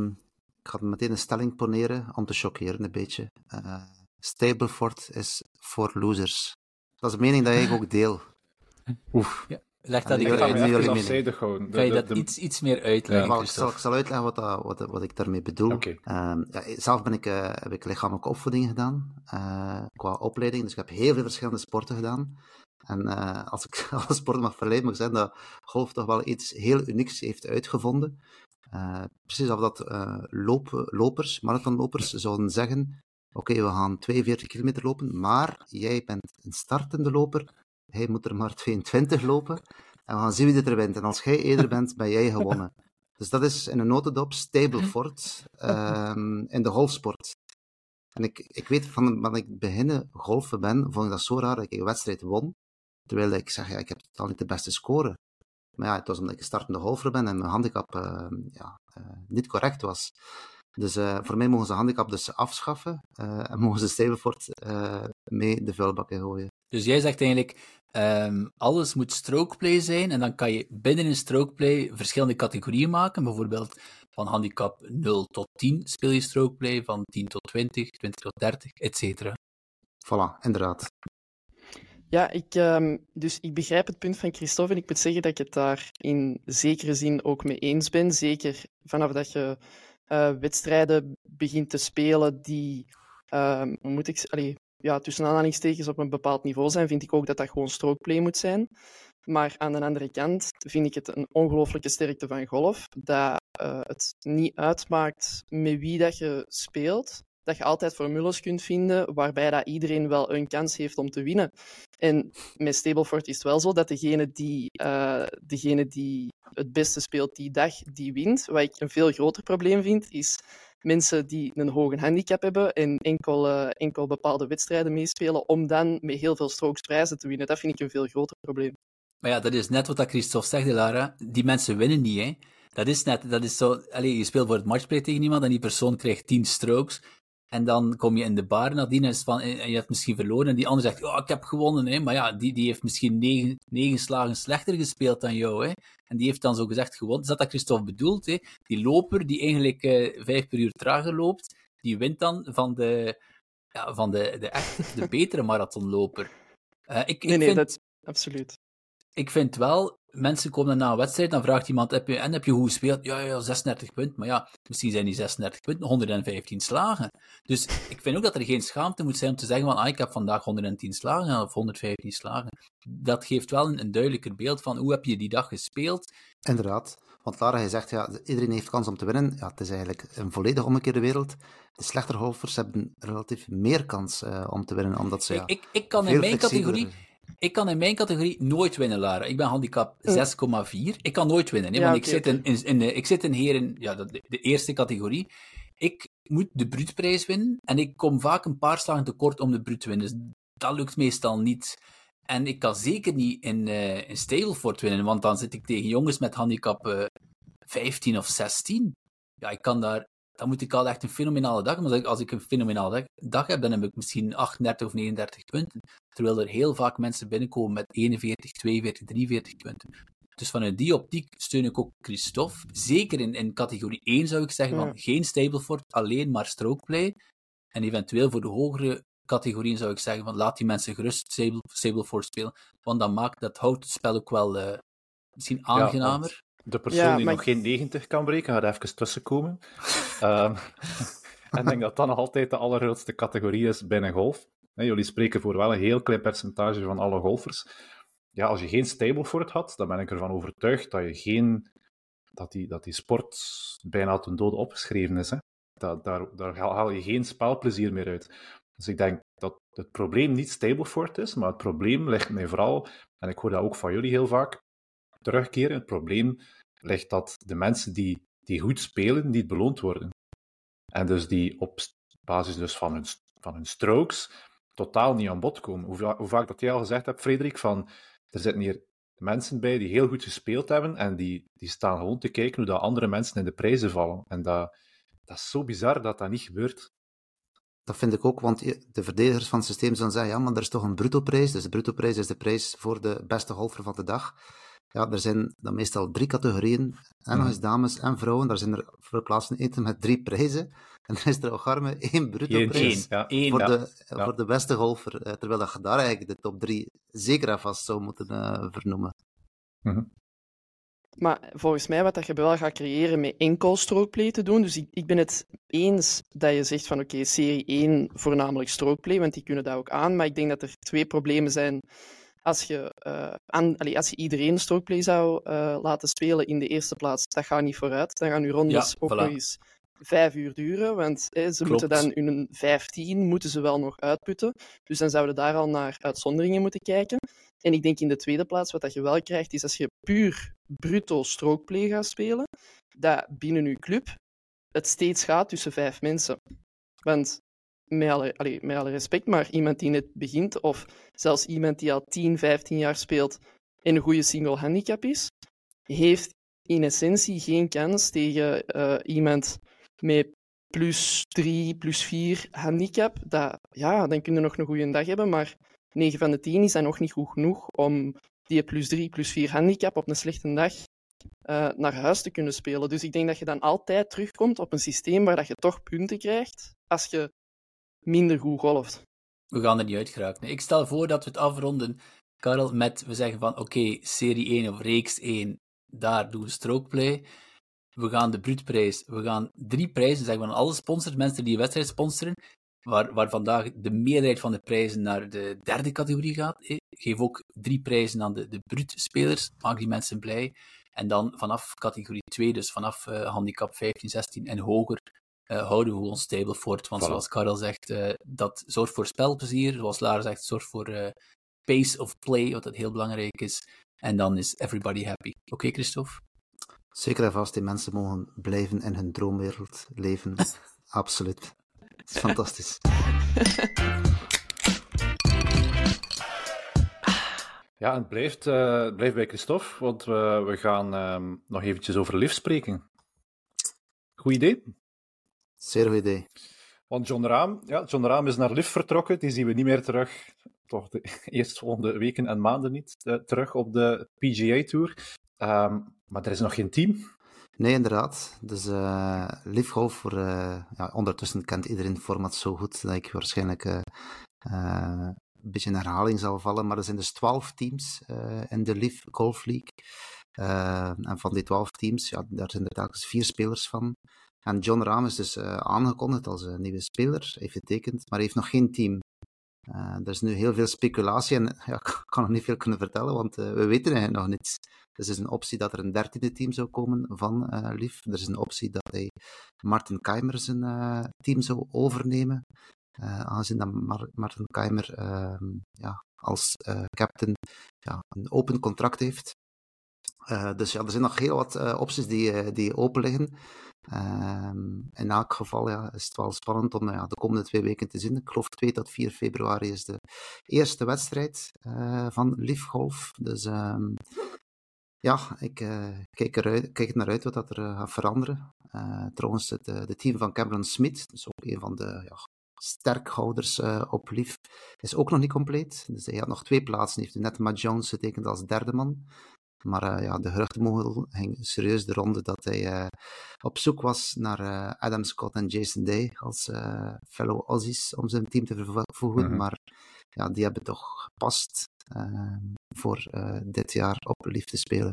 ik ga meteen een stelling poneren om te chockeren een beetje. Uh, Stableford is voor losers. Dat is een mening dat ik ook deel. [LAUGHS] Oef. Ja, leg dat ik uit. Kan je dat iets, iets meer uitleggen? Ja. Ik, zal, ik zal uitleggen wat, dat, wat, wat ik daarmee bedoel. Okay. Um, ja, zelf ben ik, uh, heb ik lichamelijke opvoeding gedaan, uh, qua opleiding. Dus ik heb heel veel verschillende sporten gedaan. En uh, als ik [LAUGHS] alle sporten mag verleiden, mag ik zeggen dat golf toch wel iets heel unieks heeft uitgevonden. precies of dat loop, lopers, marathonlopers, zouden zeggen Oké, okay, we gaan 42 kilometer lopen, maar jij bent een startende loper. Hij moet er maar [LAUGHS] 22 lopen. En we gaan zien wie er wint. En als jij eerder bent, ben jij gewonnen. [LAUGHS] Dus dat is in een notendop Stableford um, in de golfsport. En ik, ik weet van dat ik beginnen golfen ben, vond ik dat zo raar dat ik een wedstrijd won. Terwijl ik zeg, ja, ik heb totaal niet de beste score. Maar ja, het was omdat ik een startende golfer ben en mijn handicap uh, ja, uh, niet correct was. Dus uh, voor mij mogen ze handicap dus afschaffen uh, en mogen ze Stableford mee de vuilbakken gooien. Dus jij zegt eigenlijk, um, alles moet strokeplay zijn en dan kan je binnen een strokeplay verschillende categorieën maken. Bijvoorbeeld van handicap 0 tot 10 speel je strokeplay, van 10 tot 20, 20 tot 30, etc. Voilà, inderdaad. Ja, ik, um, dus ik begrijp het punt van Christophe en ik moet zeggen dat ik het daar in zekere zin ook mee eens ben. Zeker vanaf dat je uh, wedstrijden begint te spelen die, uh, moet ik, allee, ja, tussen aanhalingstekens op een bepaald niveau zijn, vind ik ook dat dat gewoon strookplay moet zijn. Maar aan de andere kant vind ik het een ongelooflijke sterkte van golf, dat uh, het niet uitmaakt met wie dat je speelt, dat je altijd formules kunt vinden waarbij dat iedereen wel een kans heeft om te winnen. En met Stableford is het wel zo dat degene die, uh, degene die het beste speelt die dag, die wint. Wat ik een veel groter probleem vind, is mensen die een hoge handicap hebben en enkel, uh, enkel bepaalde wedstrijden meespelen om dan met heel veel strokes prijzen te winnen. Dat vind ik een veel groter probleem. Maar ja, dat is net wat Christophe zegt, Lara. Die mensen winnen niet, hè. Dat is net, dat is zo, allez, je speelt voor het matchplay tegen iemand en die persoon krijgt 10 strokes. En dan kom je in de bar nadien en, van, en je hebt misschien verloren. En die ander zegt, oh, ik heb gewonnen. Hè. Maar ja, die, die heeft misschien negen, negen slagen slechter gespeeld dan jou. Hè. En die heeft dan zo gezegd gewonnen. Is dat dat Christophe bedoelt? Hè? Die loper die eigenlijk uh, vijf per uur trager loopt, die wint dan van de, ja, van de, de, echte, de betere marathonloper. Uh, ik, nee, ik nee, vind, dat absoluut. Ik vind wel, mensen komen na een wedstrijd, dan vraagt iemand, heb je, en heb je goed gespeeld? Ja, ja, 36 punten. Maar ja, misschien zijn die 36 punten 115 slagen. Dus ik vind ook dat er geen schaamte moet zijn om te zeggen van, ah, ik heb vandaag 110 slagen of 115 slagen. Dat geeft wel een, een duidelijker beeld van, hoe heb je die dag gespeeld? Inderdaad. Want Lara, hij zegt, ja, iedereen heeft kans om te winnen. Ja, het is eigenlijk een volledig omgekeerde wereld. De slechtere golfers hebben relatief meer kans uh, om te winnen, omdat ze, ja, ik, ik, ik kan in mijn categorie ik kan in mijn categorie nooit winnen, Lara. Ik ben handicap 6,4. Ik kan nooit winnen, hè, want okay, ik, zit in, in, in, de, ik zit in heren, ja, de, de, eerste categorie. Ik moet de bruutprijs winnen en ik kom vaak een paar slagen tekort om de bruut te winnen. Dus dat lukt meestal niet. En ik kan zeker niet in, uh, in Stableford winnen, want dan zit ik tegen jongens met handicap uh, 15 of 16. Ja, ik kan daar dan moet ik al echt een fenomenale dag hebben. Als ik een fenomenale dag, heb, dan heb ik misschien 38 of 39 punten. Terwijl er heel vaak mensen binnenkomen met 41, 42, 43 punten. Dus vanuit die optiek steun ik ook Christophe. Zeker in, in categorie 1 zou ik zeggen, ja. van geen Stableford, alleen maar strokeplay. En eventueel voor de hogere categorieën zou ik zeggen van laat die mensen gerust Sable, Sable spelen. Want dat maakt, dat houdt het spel ook wel uh, misschien aangenamer. De persoon die nog geen 90 kan breken, gaat even tussenkomen. um, [LAUGHS] en ik denk dat dat nog altijd de allergrootste categorie is binnen golf. jullie spreken voor wel een heel klein percentage van alle golfers. Ja, als je geen Stableford had, dan ben ik ervan overtuigd dat je geen dat die, dat die sport bijna ten dode opgeschreven is. Hè. Dat, daar, daar haal je geen spelplezier meer uit. Dus ik denk dat het probleem niet Stableford is, maar het probleem ligt mij vooral, en ik hoor dat ook van jullie heel vaak terugkeren, het probleem ligt dat de mensen die, die goed spelen, niet beloond worden. En dus die op basis dus van hun, van hun strokes totaal niet aan bod komen. Hoe, hoe vaak dat jij al gezegd hebt, Frederik, van er zitten hier mensen bij die heel goed gespeeld hebben en die, die staan gewoon te kijken hoe dat andere mensen in de prijzen vallen. En dat, dat is zo bizar dat dat niet gebeurt. Dat vind ik ook, want de verdedigers van het systeem zullen zeggen, ja, maar er is toch een bruttoprijs. Dus de bruttoprijs is de prijs voor de beste golfer van de dag. Ja, er zijn dan meestal drie categorieën, en nog eens dames en vrouwen. Daar zijn er verplaatsen eten met drie prijzen. En dan is er ook arme één bruttoprijs ja. voor, de, voor de beste golfer. Eh, terwijl dat je daar eigenlijk de top drie zeker en vast zou moeten uh, vernoemen. Mm Maar volgens mij wat dat je wel gaat creëren met enkel strokeplay te doen. Dus ik, ik ben het eens dat je zegt van oké, serie 1 voornamelijk strokeplay, want die kunnen dat ook aan. Maar ik denk dat er twee problemen zijn als je, uh, aan, allee, als je iedereen strokeplay zou uh, laten spelen in de eerste plaats, dat gaat niet vooruit. Dan gaan uw rondes ja, ook voilà. nog eens vijf uur duren, want ze Klopt. moeten dan hun 15 moeten ze wel nog uitputten. Dus dan zouden daar al naar uitzonderingen moeten kijken. En ik denk in de tweede plaats, wat dat je wel krijgt, is als je puur bruto strokeplay gaat spelen, dat binnen je club het steeds gaat tussen vijf mensen. Want met alle, allee, met alle respect, maar iemand die net begint, of zelfs iemand die al 10, 15 jaar speelt en een goede single handicap is, heeft in essentie geen kans tegen uh, iemand met plus 3, plus 4 handicap. Dat, ja, dan kun je nog een goede dag hebben, maar 9 van de 10 is dat nog niet goed genoeg om die plus 3, plus 4 handicap op een slechte dag uh, naar huis te kunnen spelen. Dus ik denk dat je dan altijd terugkomt op een systeem waar dat je toch punten krijgt als je minder goed golft. We gaan er niet uit. Ik stel voor dat we het afronden, Karel, met we zeggen van oké, serie 1 of reeks 1, daar doen we strokeplay. We gaan de bruutprijs, we gaan drie prijzen, zeggen aan alle sponsors, mensen die de wedstrijd sponsoren, waar, waar vandaag de meerderheid van de prijzen naar de derde categorie gaat. Geef ook drie prijzen aan de, de bruutspelers, maak die mensen blij. En dan vanaf categorie 2, dus vanaf uh, handicap 15, 16 en hoger, houden we ons stable voort. Want zoals Karel zegt, uh, dat zorgt voor spelplezier. Zoals Lara zegt, zorgt voor uh, pace of play, wat dat heel belangrijk is. En dan is everybody happy. Oké, okay, Christophe? Zeker en vast, die mensen mogen blijven in hun droomwereld leven. [LAUGHS] Absoluut. Het is fantastisch. Ja, het blijft, uh, het blijft bij Christophe, want we, we gaan um, nog eventjes over lift spreken. Goed idee? Zeer goed idee. Want John Raam, ja, John Raam is naar Liv vertrokken. Die zien we niet meer terug, toch de [LAUGHS] eerstvolgende weken en maanden niet, uh, terug op de PGA Tour. Um, maar er is nog geen team. Nee, inderdaad. Dus uh, Liv Golf, voor, uh, ja, ondertussen kent iedereen het format zo goed dat ik waarschijnlijk een beetje in herhaling zal vallen. Maar er zijn dus twaalf teams in de Liv Golf League. en van die twaalf teams, ja, daar zijn er telkens vier spelers van. En John Rahm is dus uh, aangekondigd als een nieuwe speler, heeft getekend, maar heeft nog geen team. Uh, er is nu heel veel speculatie en [LAUGHS] ja, ik kan nog niet veel kunnen vertellen, want we weten eigenlijk nog niets. Dus er is een optie dat er een dertiende team zou komen van uh, Lief. Er is een optie dat hij Martin Keimer zijn team zou overnemen. aangezien dat Mar Martin Keimer ehm, ja, als captain ja, een open contract heeft. Dus ja, er zijn nog heel wat opties die, die open liggen. Um, in elk geval ja, is het wel spannend om ja, de komende twee weken te zien. Ik geloof 2 tot 4 februari is de eerste wedstrijd van Lief Golf. Dus um, ja, ik kijk, eruit, kijk naar uit wat dat er gaat veranderen. trouwens, het de team van Cameron Smith, dus ook een van de ja, sterkhouders op Lief, is ook nog niet compleet. Dus hij had nog twee plaatsen. Hij heeft net Matt Jones getekend als derde man. Maar ja, de geruchtenmogel ging serieus de ronde dat hij op zoek was naar Adam Scott en Jason Day als fellow Aussies om zijn team te vervoegen. Mhm. Maar ja, die hebben toch gepast ehm, voor dit jaar op lief te spelen.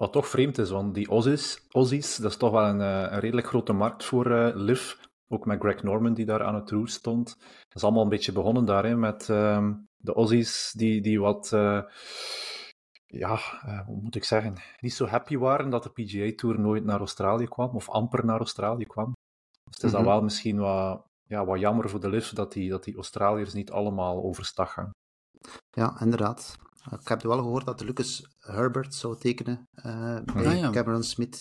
Wat toch vreemd is, want die Aussies, Aussies dat is toch wel een, een redelijk grote markt voor uh, Liv. Ook met Greg Norman die daar aan het roer stond. Dat is allemaal een beetje begonnen daar, hè, met uh, de Aussies die, die wat, uh, ja, uh, hoe moet ik zeggen, niet zo happy waren dat de PGA Tour nooit naar Australië kwam, of amper naar Australië kwam. Dus het is dan mhm. wel misschien wat, ja, wat jammer voor de Liv dat die, dat die Australiërs niet allemaal overstag gaan. Ja, inderdaad. Ik heb wel gehoord dat Lucas Herbert zou tekenen bij ah, Cameron Smith.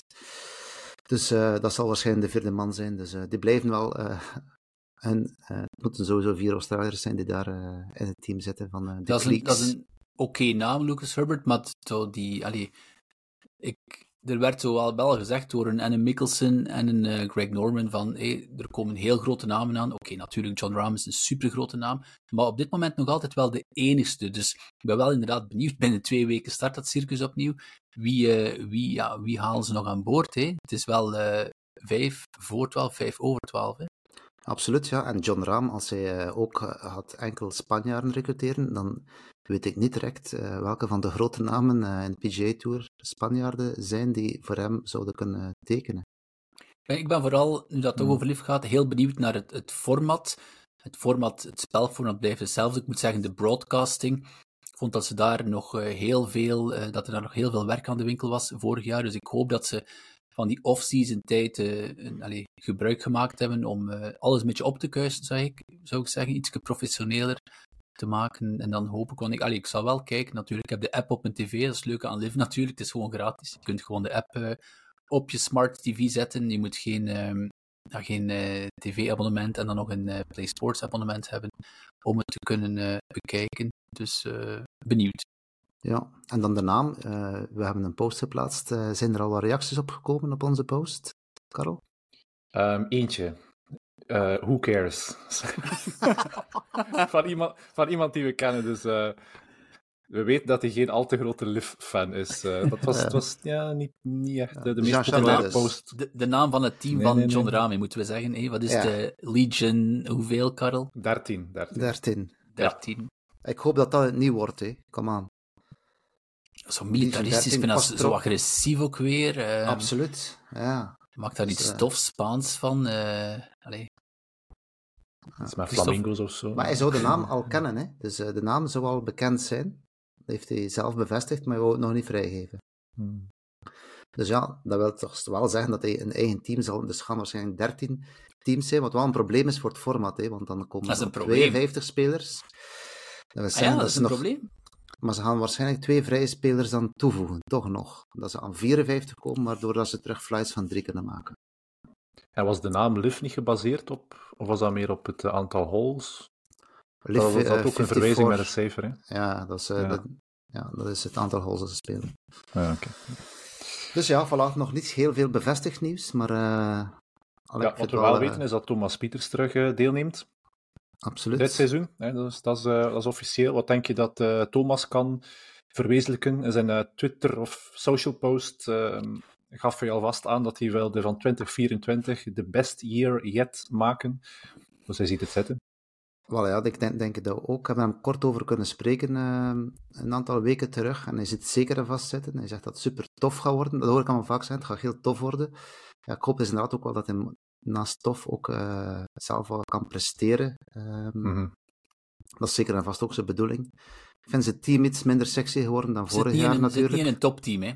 Dus uh, dat zal waarschijnlijk de vierde man zijn. Dus uh, die blijven wel. Uh, en het moeten sowieso vier Australiërs zijn die daar in het team zitten. Van, de dat, is een, dat is een oké naam, Lucas Herbert. Maar zo die, allee, ik, er werd zo wel, wel gezegd door een Anne Mickelson en een uh, Greg Norman van hey, er komen heel grote namen aan. Oké, natuurlijk, John Rahm is een super grote naam, maar op dit moment nog altijd wel de enigste. Dus ik ben wel inderdaad benieuwd, [LAUGHS] binnen twee weken start dat circus opnieuw. Wie, uh, wie, ja, wie halen ze nog aan boord? Hè? Het is wel uh, vijf voor twaalf, vijf over twaalf. Hè? Absoluut, ja. En John Rahm, als hij ook had enkel Spanjaarden recruteren, dan weet ik niet direct uh, welke van de grote namen uh, in de PGA Tour Spanjaarden zijn die voor hem zouden kunnen tekenen. Ik ben vooral, nu dat toch hmm. over lief gaat, heel benieuwd naar het, het format. Het format, het spelformat blijft hetzelfde. Ik moet zeggen, de broadcasting. Ik vond dat ze daar nog heel veel, dat er daar nog heel veel werk aan de winkel was vorig jaar. Dus ik hoop dat ze van die off-season tijd uh, gebruik gemaakt hebben om uh, alles een beetje op te kuisen, zou ik, zou ik zeggen. Iets professioneler te maken. En dan hoop ik, want ik, allee, ik zal wel kijken natuurlijk. Ik heb de app op mijn tv, dat is leuk aan Live [LAUGHS] natuurlijk. Het is gewoon gratis. Je kunt gewoon de app uh, op je smart TV zetten. Je moet geen, uh, geen uh, tv-abonnement en dan nog een uh, Play Sports abonnement hebben om het te kunnen bekijken. Dus benieuwd. Ja, en dan de naam. we hebben een post geplaatst. zijn er al wat reacties op gekomen op onze post, Karel? Um, eentje. Uh, who cares? [LAUGHS] van, iemand, van iemand die we kennen. Dus uh, we weten dat hij geen al te grote Liv-fan is. Uh, dat was, het was ja, niet, niet echt de, de meest populaire post. De, de, naam van het team nee, van nee, John nee. Rami, moeten we zeggen. Hey, wat is ja. de Legion? Hoeveel, Karel? 13. 13. 13. 13. Ja. Ik hoop dat dat het niet wordt, hè. Kom aan. Zo militaristisch, ik vind dat zo agressief ook weer. Absoluut, ja. Maakt daar iets tof Spaans van? allee. Het is met flamingo's of zo. Maar hij zou de naam al kennen, hè? dus uh, de naam zou al bekend zijn. Dat heeft hij zelf bevestigd, maar hij wou het nog niet vrijgeven. Hmm. Dus ja, dat wil toch wel zeggen dat hij een eigen team zal. Dus gaan waarschijnlijk 13 teams zijn, wat wel een probleem is voor het format, hè? want dan komen er 52 spelers. Dat, ah ja, dat is een nog... probleem. Maar ze gaan waarschijnlijk twee vrije spelers dan toevoegen, toch nog. Dat ze aan 54 komen, waardoor dat ze terug flights van drie kunnen maken. En was de naam Liv niet gebaseerd op, of was dat meer op het aantal holes? Liv, dat was dat ook een verwijzing naar een cijfer, hè? Ja, dat is, uh, ja. Dat, ja, dat is het aantal holes dat ze spelen. Ja, okay. Dus ja, voilà, nog niet heel veel bevestigd nieuws, maar... Uh, ja, wat we wel, wel weten is dat Thomas Pieters terug deelneemt. Absoluut. Dit seizoen, hè, dat, is, dat, is, dat is officieel. Wat denk je dat Thomas kan verwezenlijken in zijn Twitter of social post? Ehm, gaf hij alvast aan dat hij wilde van 2024 de best year yet maken. Dus hij ziet het zitten. Wel ja, ik denk, denk dat ook. Ik heb hem kort over kunnen spreken uh, een aantal weken terug. En hij zit zeker aan vastzitten. Hij zegt dat het super tof gaat worden. Dat hoor ik hem vaak zijn. Het gaat heel tof worden. Ja, ik hoop dus inderdaad ook wel dat hij naast tof ook uh, zelf wel kan presteren. Um, mm -hmm. Dat is zeker en vast ook zijn bedoeling. Ik vind zijn team iets minder sexy geworden dan vorig jaar een, natuurlijk. Het niet in een topteam, hè?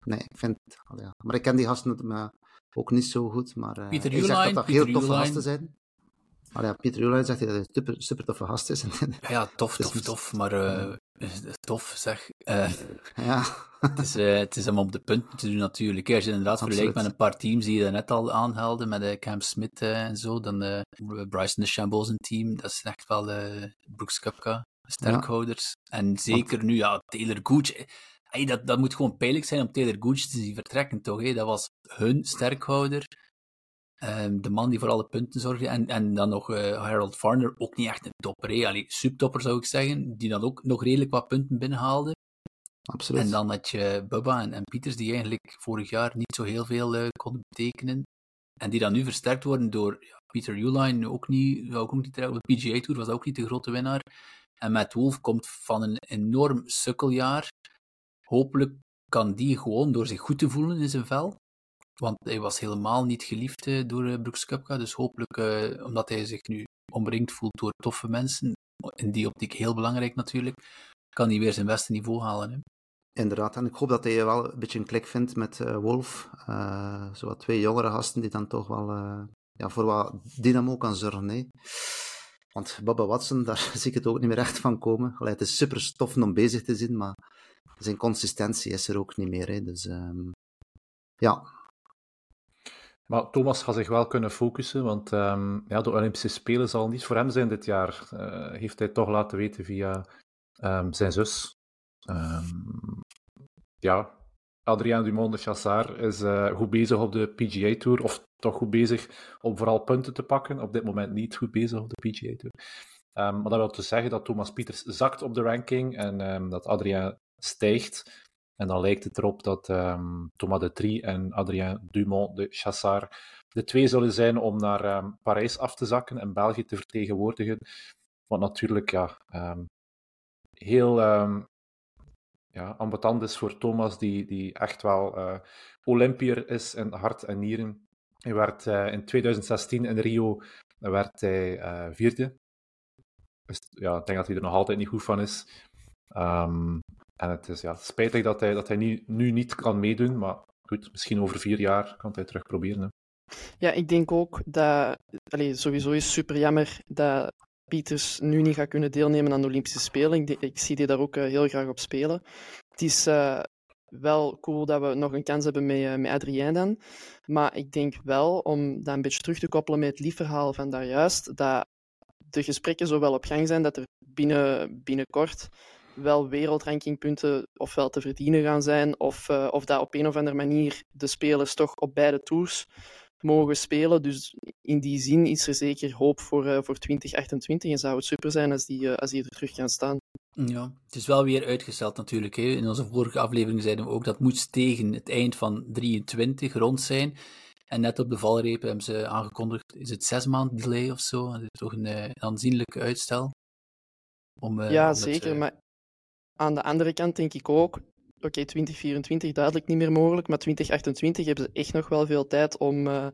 Nee, ik vind... Ja. Maar ik ken die gasten ook niet zo goed. Maar uh, Pieter hij zegt dat dat heel toffe Uline. gasten zijn. Maar ja, Pieter Uline zegt dat hij een super, super toffe gast is. [LAUGHS] ja, tof, tof, tof. Maar uh, tof, zeg. Uh, [LAUGHS] ja. het, is, uh, het is om op de punten te doen natuurlijk. Als je inderdaad vergelijkt met een paar teams die je net al aanhaalde, met uh, Cam Smith en zo, dan Bryson de Chambeau zijn team, dat is echt wel Brooks Kupka, sterkhouders. Ja. En zeker Want... nu, ja, Taylor Gooch hey, dat, dat moet gewoon pijnlijk zijn om Taylor Gooch te zien vertrekken, toch? Hey? Dat was hun sterkhouder. Um, de man die voor alle punten zorgde. En, en dan nog uh, Harold Varner, ook niet echt een topper. Allee, subtopper zou ik zeggen, die dan ook nog redelijk wat punten binnenhaalde. Absoluut. En dan had je Bubba en, en Pieters, die eigenlijk vorig jaar niet zo heel veel uh, konden betekenen. En die dan nu versterkt worden door ja, Peter Uline, ook niet, ook niet de PGA Tour was ook niet de grote winnaar. En Matt Wolf komt van een enorm sukkeljaar. Hopelijk kan die gewoon door zich goed te voelen in zijn vel. Want hij was helemaal niet geliefd uh, door uh, Brooks Koepka. Dus hopelijk, uh, omdat hij zich nu omringd voelt door toffe mensen, in die optiek heel belangrijk natuurlijk, kan hij weer zijn beste niveau halen. Hè. Inderdaad, en ik hoop dat hij wel een beetje een klik vindt met Wolf. zo wat twee jongere gasten die dan toch wel ja, voor wat dynamo kan zorgen. Hè. Want Baba Watson, [LAUGHS] daar zie ik het ook niet meer echt van komen. Het is super stof om bezig te zien, maar zijn consistentie is er ook niet meer. Hè. Dus um, ja, maar Thomas gaat zich wel kunnen focussen, want um, ja, de Olympische Spelen zal niet voor hem zijn dit jaar. Uh, heeft hij toch laten weten via um, zijn zus. Um, ja, Adrien Dumont de Chassard is uh, goed bezig op de PGA Tour, of toch goed bezig om vooral punten te pakken. Op dit moment niet goed bezig op de PGA Tour. maar dat wil dus zeggen dat Thomas Pieters zakt op de ranking en dat Adrien stijgt. En dan lijkt het erop dat um, Thomas de Trie en Adrien Dumont de Chassard de twee zullen zijn om naar um, Parijs af te zakken en België te vertegenwoordigen. Wat natuurlijk ja, um, heel ja, is voor Thomas, die, die echt wel uh, Olympier is in hart en nieren. Hij werd uh, in 2016 in Rio werd hij, uh, vierde. Dus, ja, ik denk dat hij er nog altijd niet goed van is. Um, en het is ja, spijtig dat hij, dat hij nu, nu niet kan meedoen, maar goed, misschien over vier jaar kan hij terug proberen. Ja, ik denk ook dat... Allez, sowieso is super jammer dat Pieters nu niet gaat kunnen deelnemen aan de Olympische Spelen. Ik, zie die daar ook uh, heel graag op spelen. Het is uh, wel cool dat we nog een kans hebben met, uh, met Adrien dan. Maar ik denk wel, om dat een beetje terug te koppelen met het liefverhaal van daarjuist, dat de gesprekken zo wel op gang zijn dat er binnen, binnenkort wel wereldrankingpunten ofwel te verdienen gaan zijn, of, uh, of dat op een of andere manier de spelers toch op beide tours mogen spelen. Dus in die zin is er zeker hoop voor, uh, voor 2028 en zou het super zijn als die, uh, als die er terug gaan staan. Ja, het is wel weer uitgesteld natuurlijk. Hè. In onze vorige aflevering zeiden we ook dat moet tegen het eind van 23 rond zijn. En net op de valreep hebben ze aangekondigd, is het zes maanden delay of zo? Dat is toch een, een aanzienlijk uitstel. Om, ja, om zeker. Het, maar aan de andere kant denk ik ook, oké, okay, 2024 duidelijk niet meer mogelijk, maar 2028 hebben ze echt nog wel veel tijd om, uh,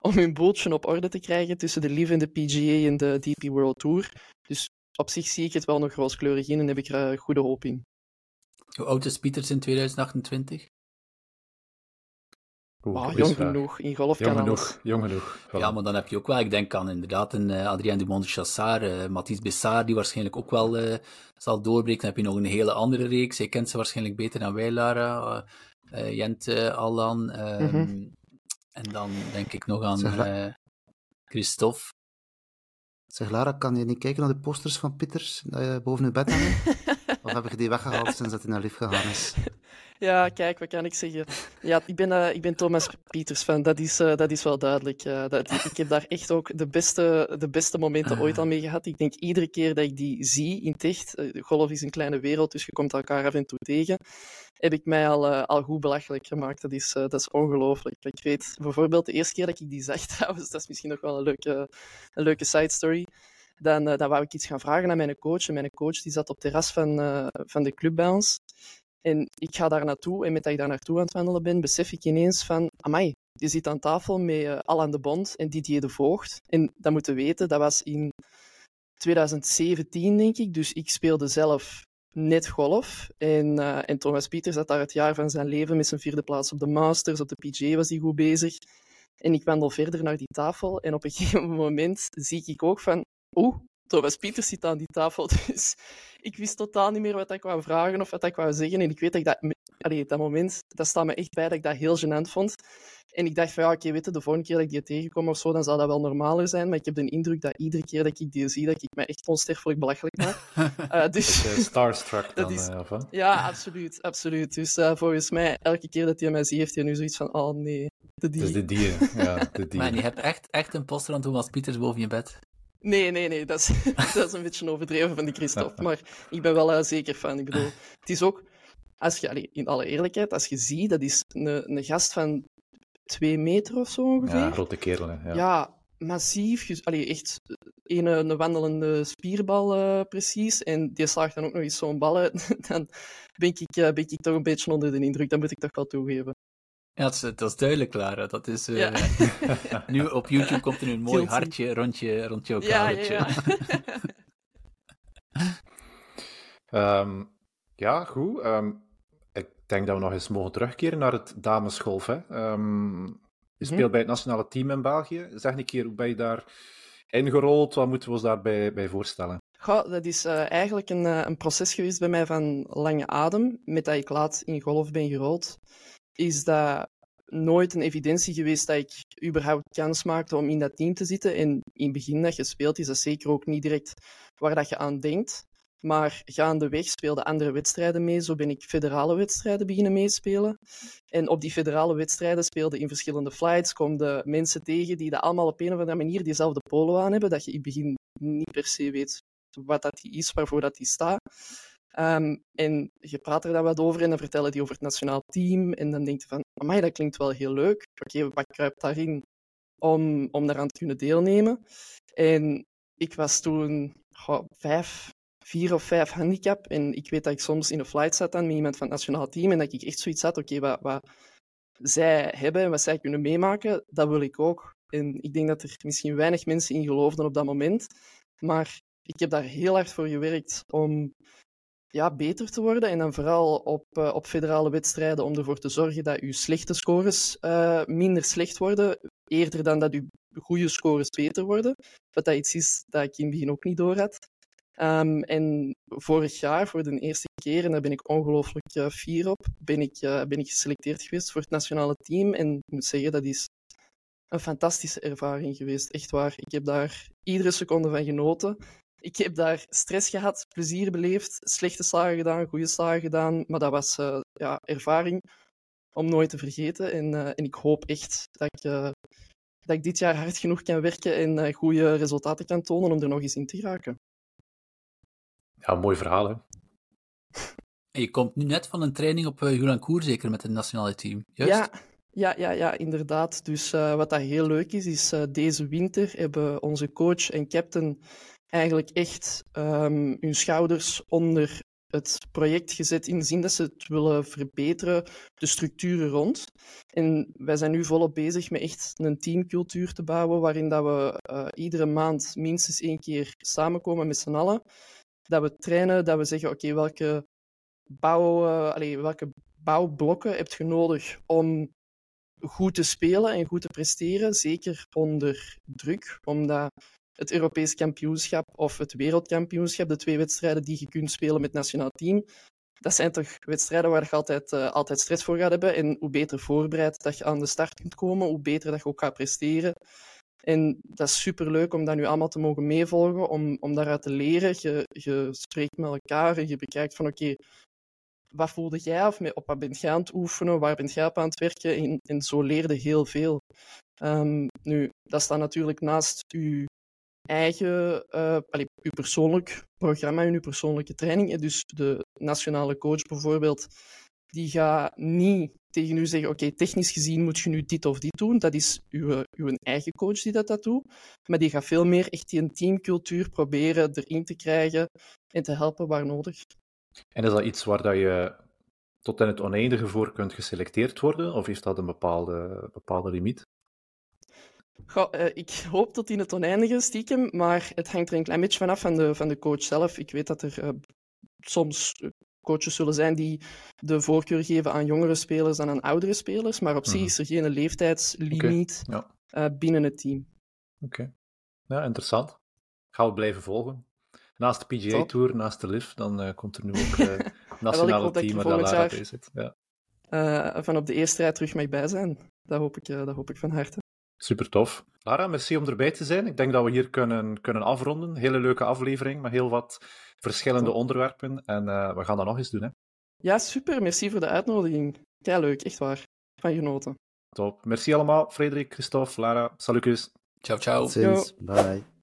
om hun bootje op orde te krijgen tussen de Live en de PGA en de DP World Tour. Dus op zich zie ik het wel nog rooskleurig in en heb ik er uh, goede hoop in. Hoe oud is Pieters in 2028? Oh, jong genoeg, in golf jong kan genoeg. Jong genoeg. Voilà. Ja, maar dan heb je ook wel, ik denk aan inderdaad een uh, Adrien Dumont de Chassard, uh, Mathis Bessard, die waarschijnlijk ook wel uh, zal doorbreken. Dan heb je nog een hele andere reeks. Hij kent ze waarschijnlijk beter dan wij, Lara. Jent Allan. Mm -hmm. En dan denk ik nog aan Christophe. Zeg Lara, kan je niet kijken naar de posters van Pieters boven je bed hangen? [LAUGHS] of heb je die weggehaald sinds dat hij naar lief gegaan is? [LAUGHS] Ja, kijk, wat kan ik zeggen? Ja, ik ben, uh, ik ben Thomas Pieters fan, dat is, uh, dat is wel duidelijk. Uh, dat, ik heb daar echt ook de beste, de beste momenten ooit al mee gehad. Ik denk iedere keer dat ik die zie in het echt, golf is een kleine wereld, dus je komt elkaar af en toe tegen, heb ik mij al, al goed belachelijk gemaakt. Dat is, dat is ongelooflijk. Ik weet bijvoorbeeld de eerste keer dat ik die zag [LAUGHS] trouwens, dat is misschien nog wel een leuke, een leuke side story. Dan, dan wou ik iets gaan vragen aan mijn coach. En mijn coach die zat op het terras van, van de club bij ons. En ik ga daar naartoe en met dat ik daar naartoe aan het wandelen ben, besef ik ineens van, amai, je zit aan tafel met uh, Alain de Bond en Didier de Voogd. En dat moeten weten, dat was in 2017, denk ik. Dus ik speelde zelf net golf. En, en Thomas Pieters had daar het jaar van zijn leven met zijn vierde plaats op de Masters. Op de PGA was hij goed bezig. En ik wandel verder naar die tafel. En op een [LAUGHS] gegeven moment zie ik ook van... Oeh, Thomas Pieters zit aan die tafel. [LAUGHS] Dus ik wist totaal niet meer wat ik wou vragen of wat ik wou zeggen. En ik weet dat ik dat... Allee, dat moment, dat staat me echt bij dat ik dat heel gênant vond. En ik dacht van, ja, oké, okay, weet je, de volgende keer dat ik die tegenkom of zo, dan zal dat wel normaler zijn. Maar ik heb de indruk dat iedere keer dat ik die zie, dat ik me echt onsterfelijk belachelijk maak. uh, [LAUGHS] dus... Starstruck [LAUGHS] dan, is... uh, of wat? Ja, absoluut, absoluut. Dus uh, volgens mij, elke keer dat hij mij ziet, heeft hij nu zoiets van, oh nee, de dier. Dus de dier, ja, de dier. Maar je hebt echt, echt een poster van Thomas Pieters boven je bed. Nee, nee, nee, dat is, [LAUGHS] dat is een beetje overdreven van die Christophe. Maar ik ben wel uh, zeker van. Ik bedoel, het is ook als je, allee, in alle eerlijkheid, als je ziet, dat is een, een gast van twee meter of zo ongeveer. Ja, grote kerel. hè, Ja. Ja, massief. Allee, echt eh, een, een wandelende spierbal eh, precies. En die slaagt dan ook nog eens zo'n bal uit. [LAUGHS] dan ben ik, eh, ben ik toch een beetje onder de indruk. Dat moet ik toch wel toegeven. Ja, dat is, dat is duidelijk, Lara. Dat is, eh, Ja. [LAUGHS] nu op YouTube komt er nu een mooi Guilty. hartje rond, je, rond jouw Ja, ja, kadertje. ja. [LAUGHS] Ehm, ja, goed. Ehm, ik denk dat we nog eens mogen terugkeren naar het damesgolf. Hè. Ehm, je speelt bij het nationale team in België. Zeg een keer, hoe ben je daar ingerold? Wat moeten we ons daarbij bij voorstellen? Goh, dat is eh, eigenlijk een, eh, een proces geweest bij mij van lange adem. Met dat ik laat in golf ben gerold, is dat nooit een evidentie geweest dat ik überhaupt kans maakte om in dat team te zitten. En in het begin dat je speelt, is dat zeker ook niet direct waar dat je aan denkt. Maar gaandeweg speelde andere wedstrijden mee. Zo ben ik federale wedstrijden beginnen meespelen. En op die federale wedstrijden speelden in verschillende flights, komen mensen tegen die dat allemaal op een of andere manier diezelfde polo aan hebben, dat je in het begin niet per se weet wat dat is, waarvoor dat die staat. Ehm, en je praat er dan wat over en dan vertellen die over het nationaal team. En dan denk je van, amai, dat klinkt wel heel leuk. Oké, wat kruipt daarin om, om daaraan te kunnen deelnemen? En ik was toen vier of vijf handicap. En ik weet dat ik soms in een flight zat dan met iemand van het nationaal team. En dat ik echt zoiets had, oké, wat, wat zij hebben en wat zij kunnen meemaken, dat wil ik ook. En ik denk dat er misschien weinig mensen in geloofden op dat moment. Maar ik heb daar heel hard voor gewerkt om ja, beter te worden. En dan vooral op, eh, op federale wedstrijden om ervoor te zorgen dat uw slechte scores eh, minder slecht worden. Eerder dan dat uw goede scores beter worden. Wat dat iets is dat ik in het begin ook niet door had. Ehm, en vorig jaar, voor de eerste keer, en daar ben ik ongelooflijk eh, fier op, ben ik, ben ik geselecteerd geweest voor het nationale team. En ik moet zeggen, dat is een fantastische ervaring geweest. Echt waar. Ik heb daar iedere seconde van genoten. Ik heb daar stress gehad, plezier beleefd, slechte slagen gedaan, goede slagen gedaan. Maar dat was eh, ja, ervaring om nooit te vergeten. En, eh, en ik hoop echt dat ik, eh, dat ik dit jaar hard genoeg kan werken en eh, goede resultaten kan tonen om er nog eens in te geraken. Ja, mooi verhaal, hè? En je komt nu net van een training op uh, Julancourt, zeker met het nationale team. Juist? Ja, ja, ja, ja, inderdaad. Dus uh, wat dat heel leuk is, is uh, deze winter hebben onze coach en captain eigenlijk echt um, hun schouders onder het project gezet in de zin dat ze het willen verbeteren, de structuren rond. En wij zijn nu volop bezig met echt een teamcultuur te bouwen, waarin dat we uh, iedere maand minstens één keer samenkomen met z'n allen. Dat we trainen, dat we zeggen, oké, welke, bouw, uh, welke bouwblokken heb je nodig om goed te spelen en goed te presteren, zeker onder druk, omdat het Europees kampioenschap of het wereldkampioenschap, de twee wedstrijden die je kunt spelen met het nationaal team, dat zijn toch wedstrijden waar je altijd, uh, altijd stress voor gaat hebben. En hoe beter voorbereid dat je aan de start kunt komen, hoe beter dat je ook gaat presteren. En dat is superleuk om dat nu allemaal te mogen meevolgen, om, om daaruit te leren. Je, je spreekt met elkaar en je bekijkt van oké, wat voelde jij of op wat bent jij aan het oefenen, waar bent jij op aan het werken? En, en zo leerde heel veel. Um, nu, dat staat natuurlijk naast je eigen, uh, allez, uw persoonlijk programma en uw persoonlijke training. Dus de nationale coach bijvoorbeeld, die gaat niet tegen u zeggen, oké, technisch gezien moet je nu dit of dit doen. Dat is uw, uw eigen coach die dat, dat doet. Maar die gaat veel meer echt die teamcultuur proberen erin te krijgen en te helpen waar nodig. En is dat iets waar dat je tot in het oneindige voor kunt geselecteerd worden? Of heeft dat een bepaalde, bepaalde limiet? Goh, uh, ik hoop tot in het oneindige stiekem, maar het hangt er een klein beetje vanaf van de, van de coach zelf. Ik weet dat er uh, soms coaches zullen zijn die de voorkeur geven aan jongere spelers dan aan oudere spelers, maar op zich is er geen leeftijdslimiet okay. ja. uh, binnen het team. Oké, okay. ja, interessant. Gaan we blijven volgen. Naast de PGA Top. Tour, naast de LIV, dan komt er nu ook [LAUGHS] het nationale team waar Lara bij zit. Ja. Van op de eerste rij terug mag bij zijn. Dat hoop ik, dat hoop ik van harte. Super tof. Lara, merci om erbij te zijn. Ik denk dat we hier kunnen, kunnen afronden. Hele leuke aflevering met heel wat verschillende Top. onderwerpen. En uh, we gaan dat nog eens doen. Hè? Ja, super. Merci voor de uitnodiging. Ja, leuk. Echt waar. Van genoten. Top. Merci allemaal. Frederik, Christophe, Lara. Salukus. Ciao, ciao. Sinds. Bye.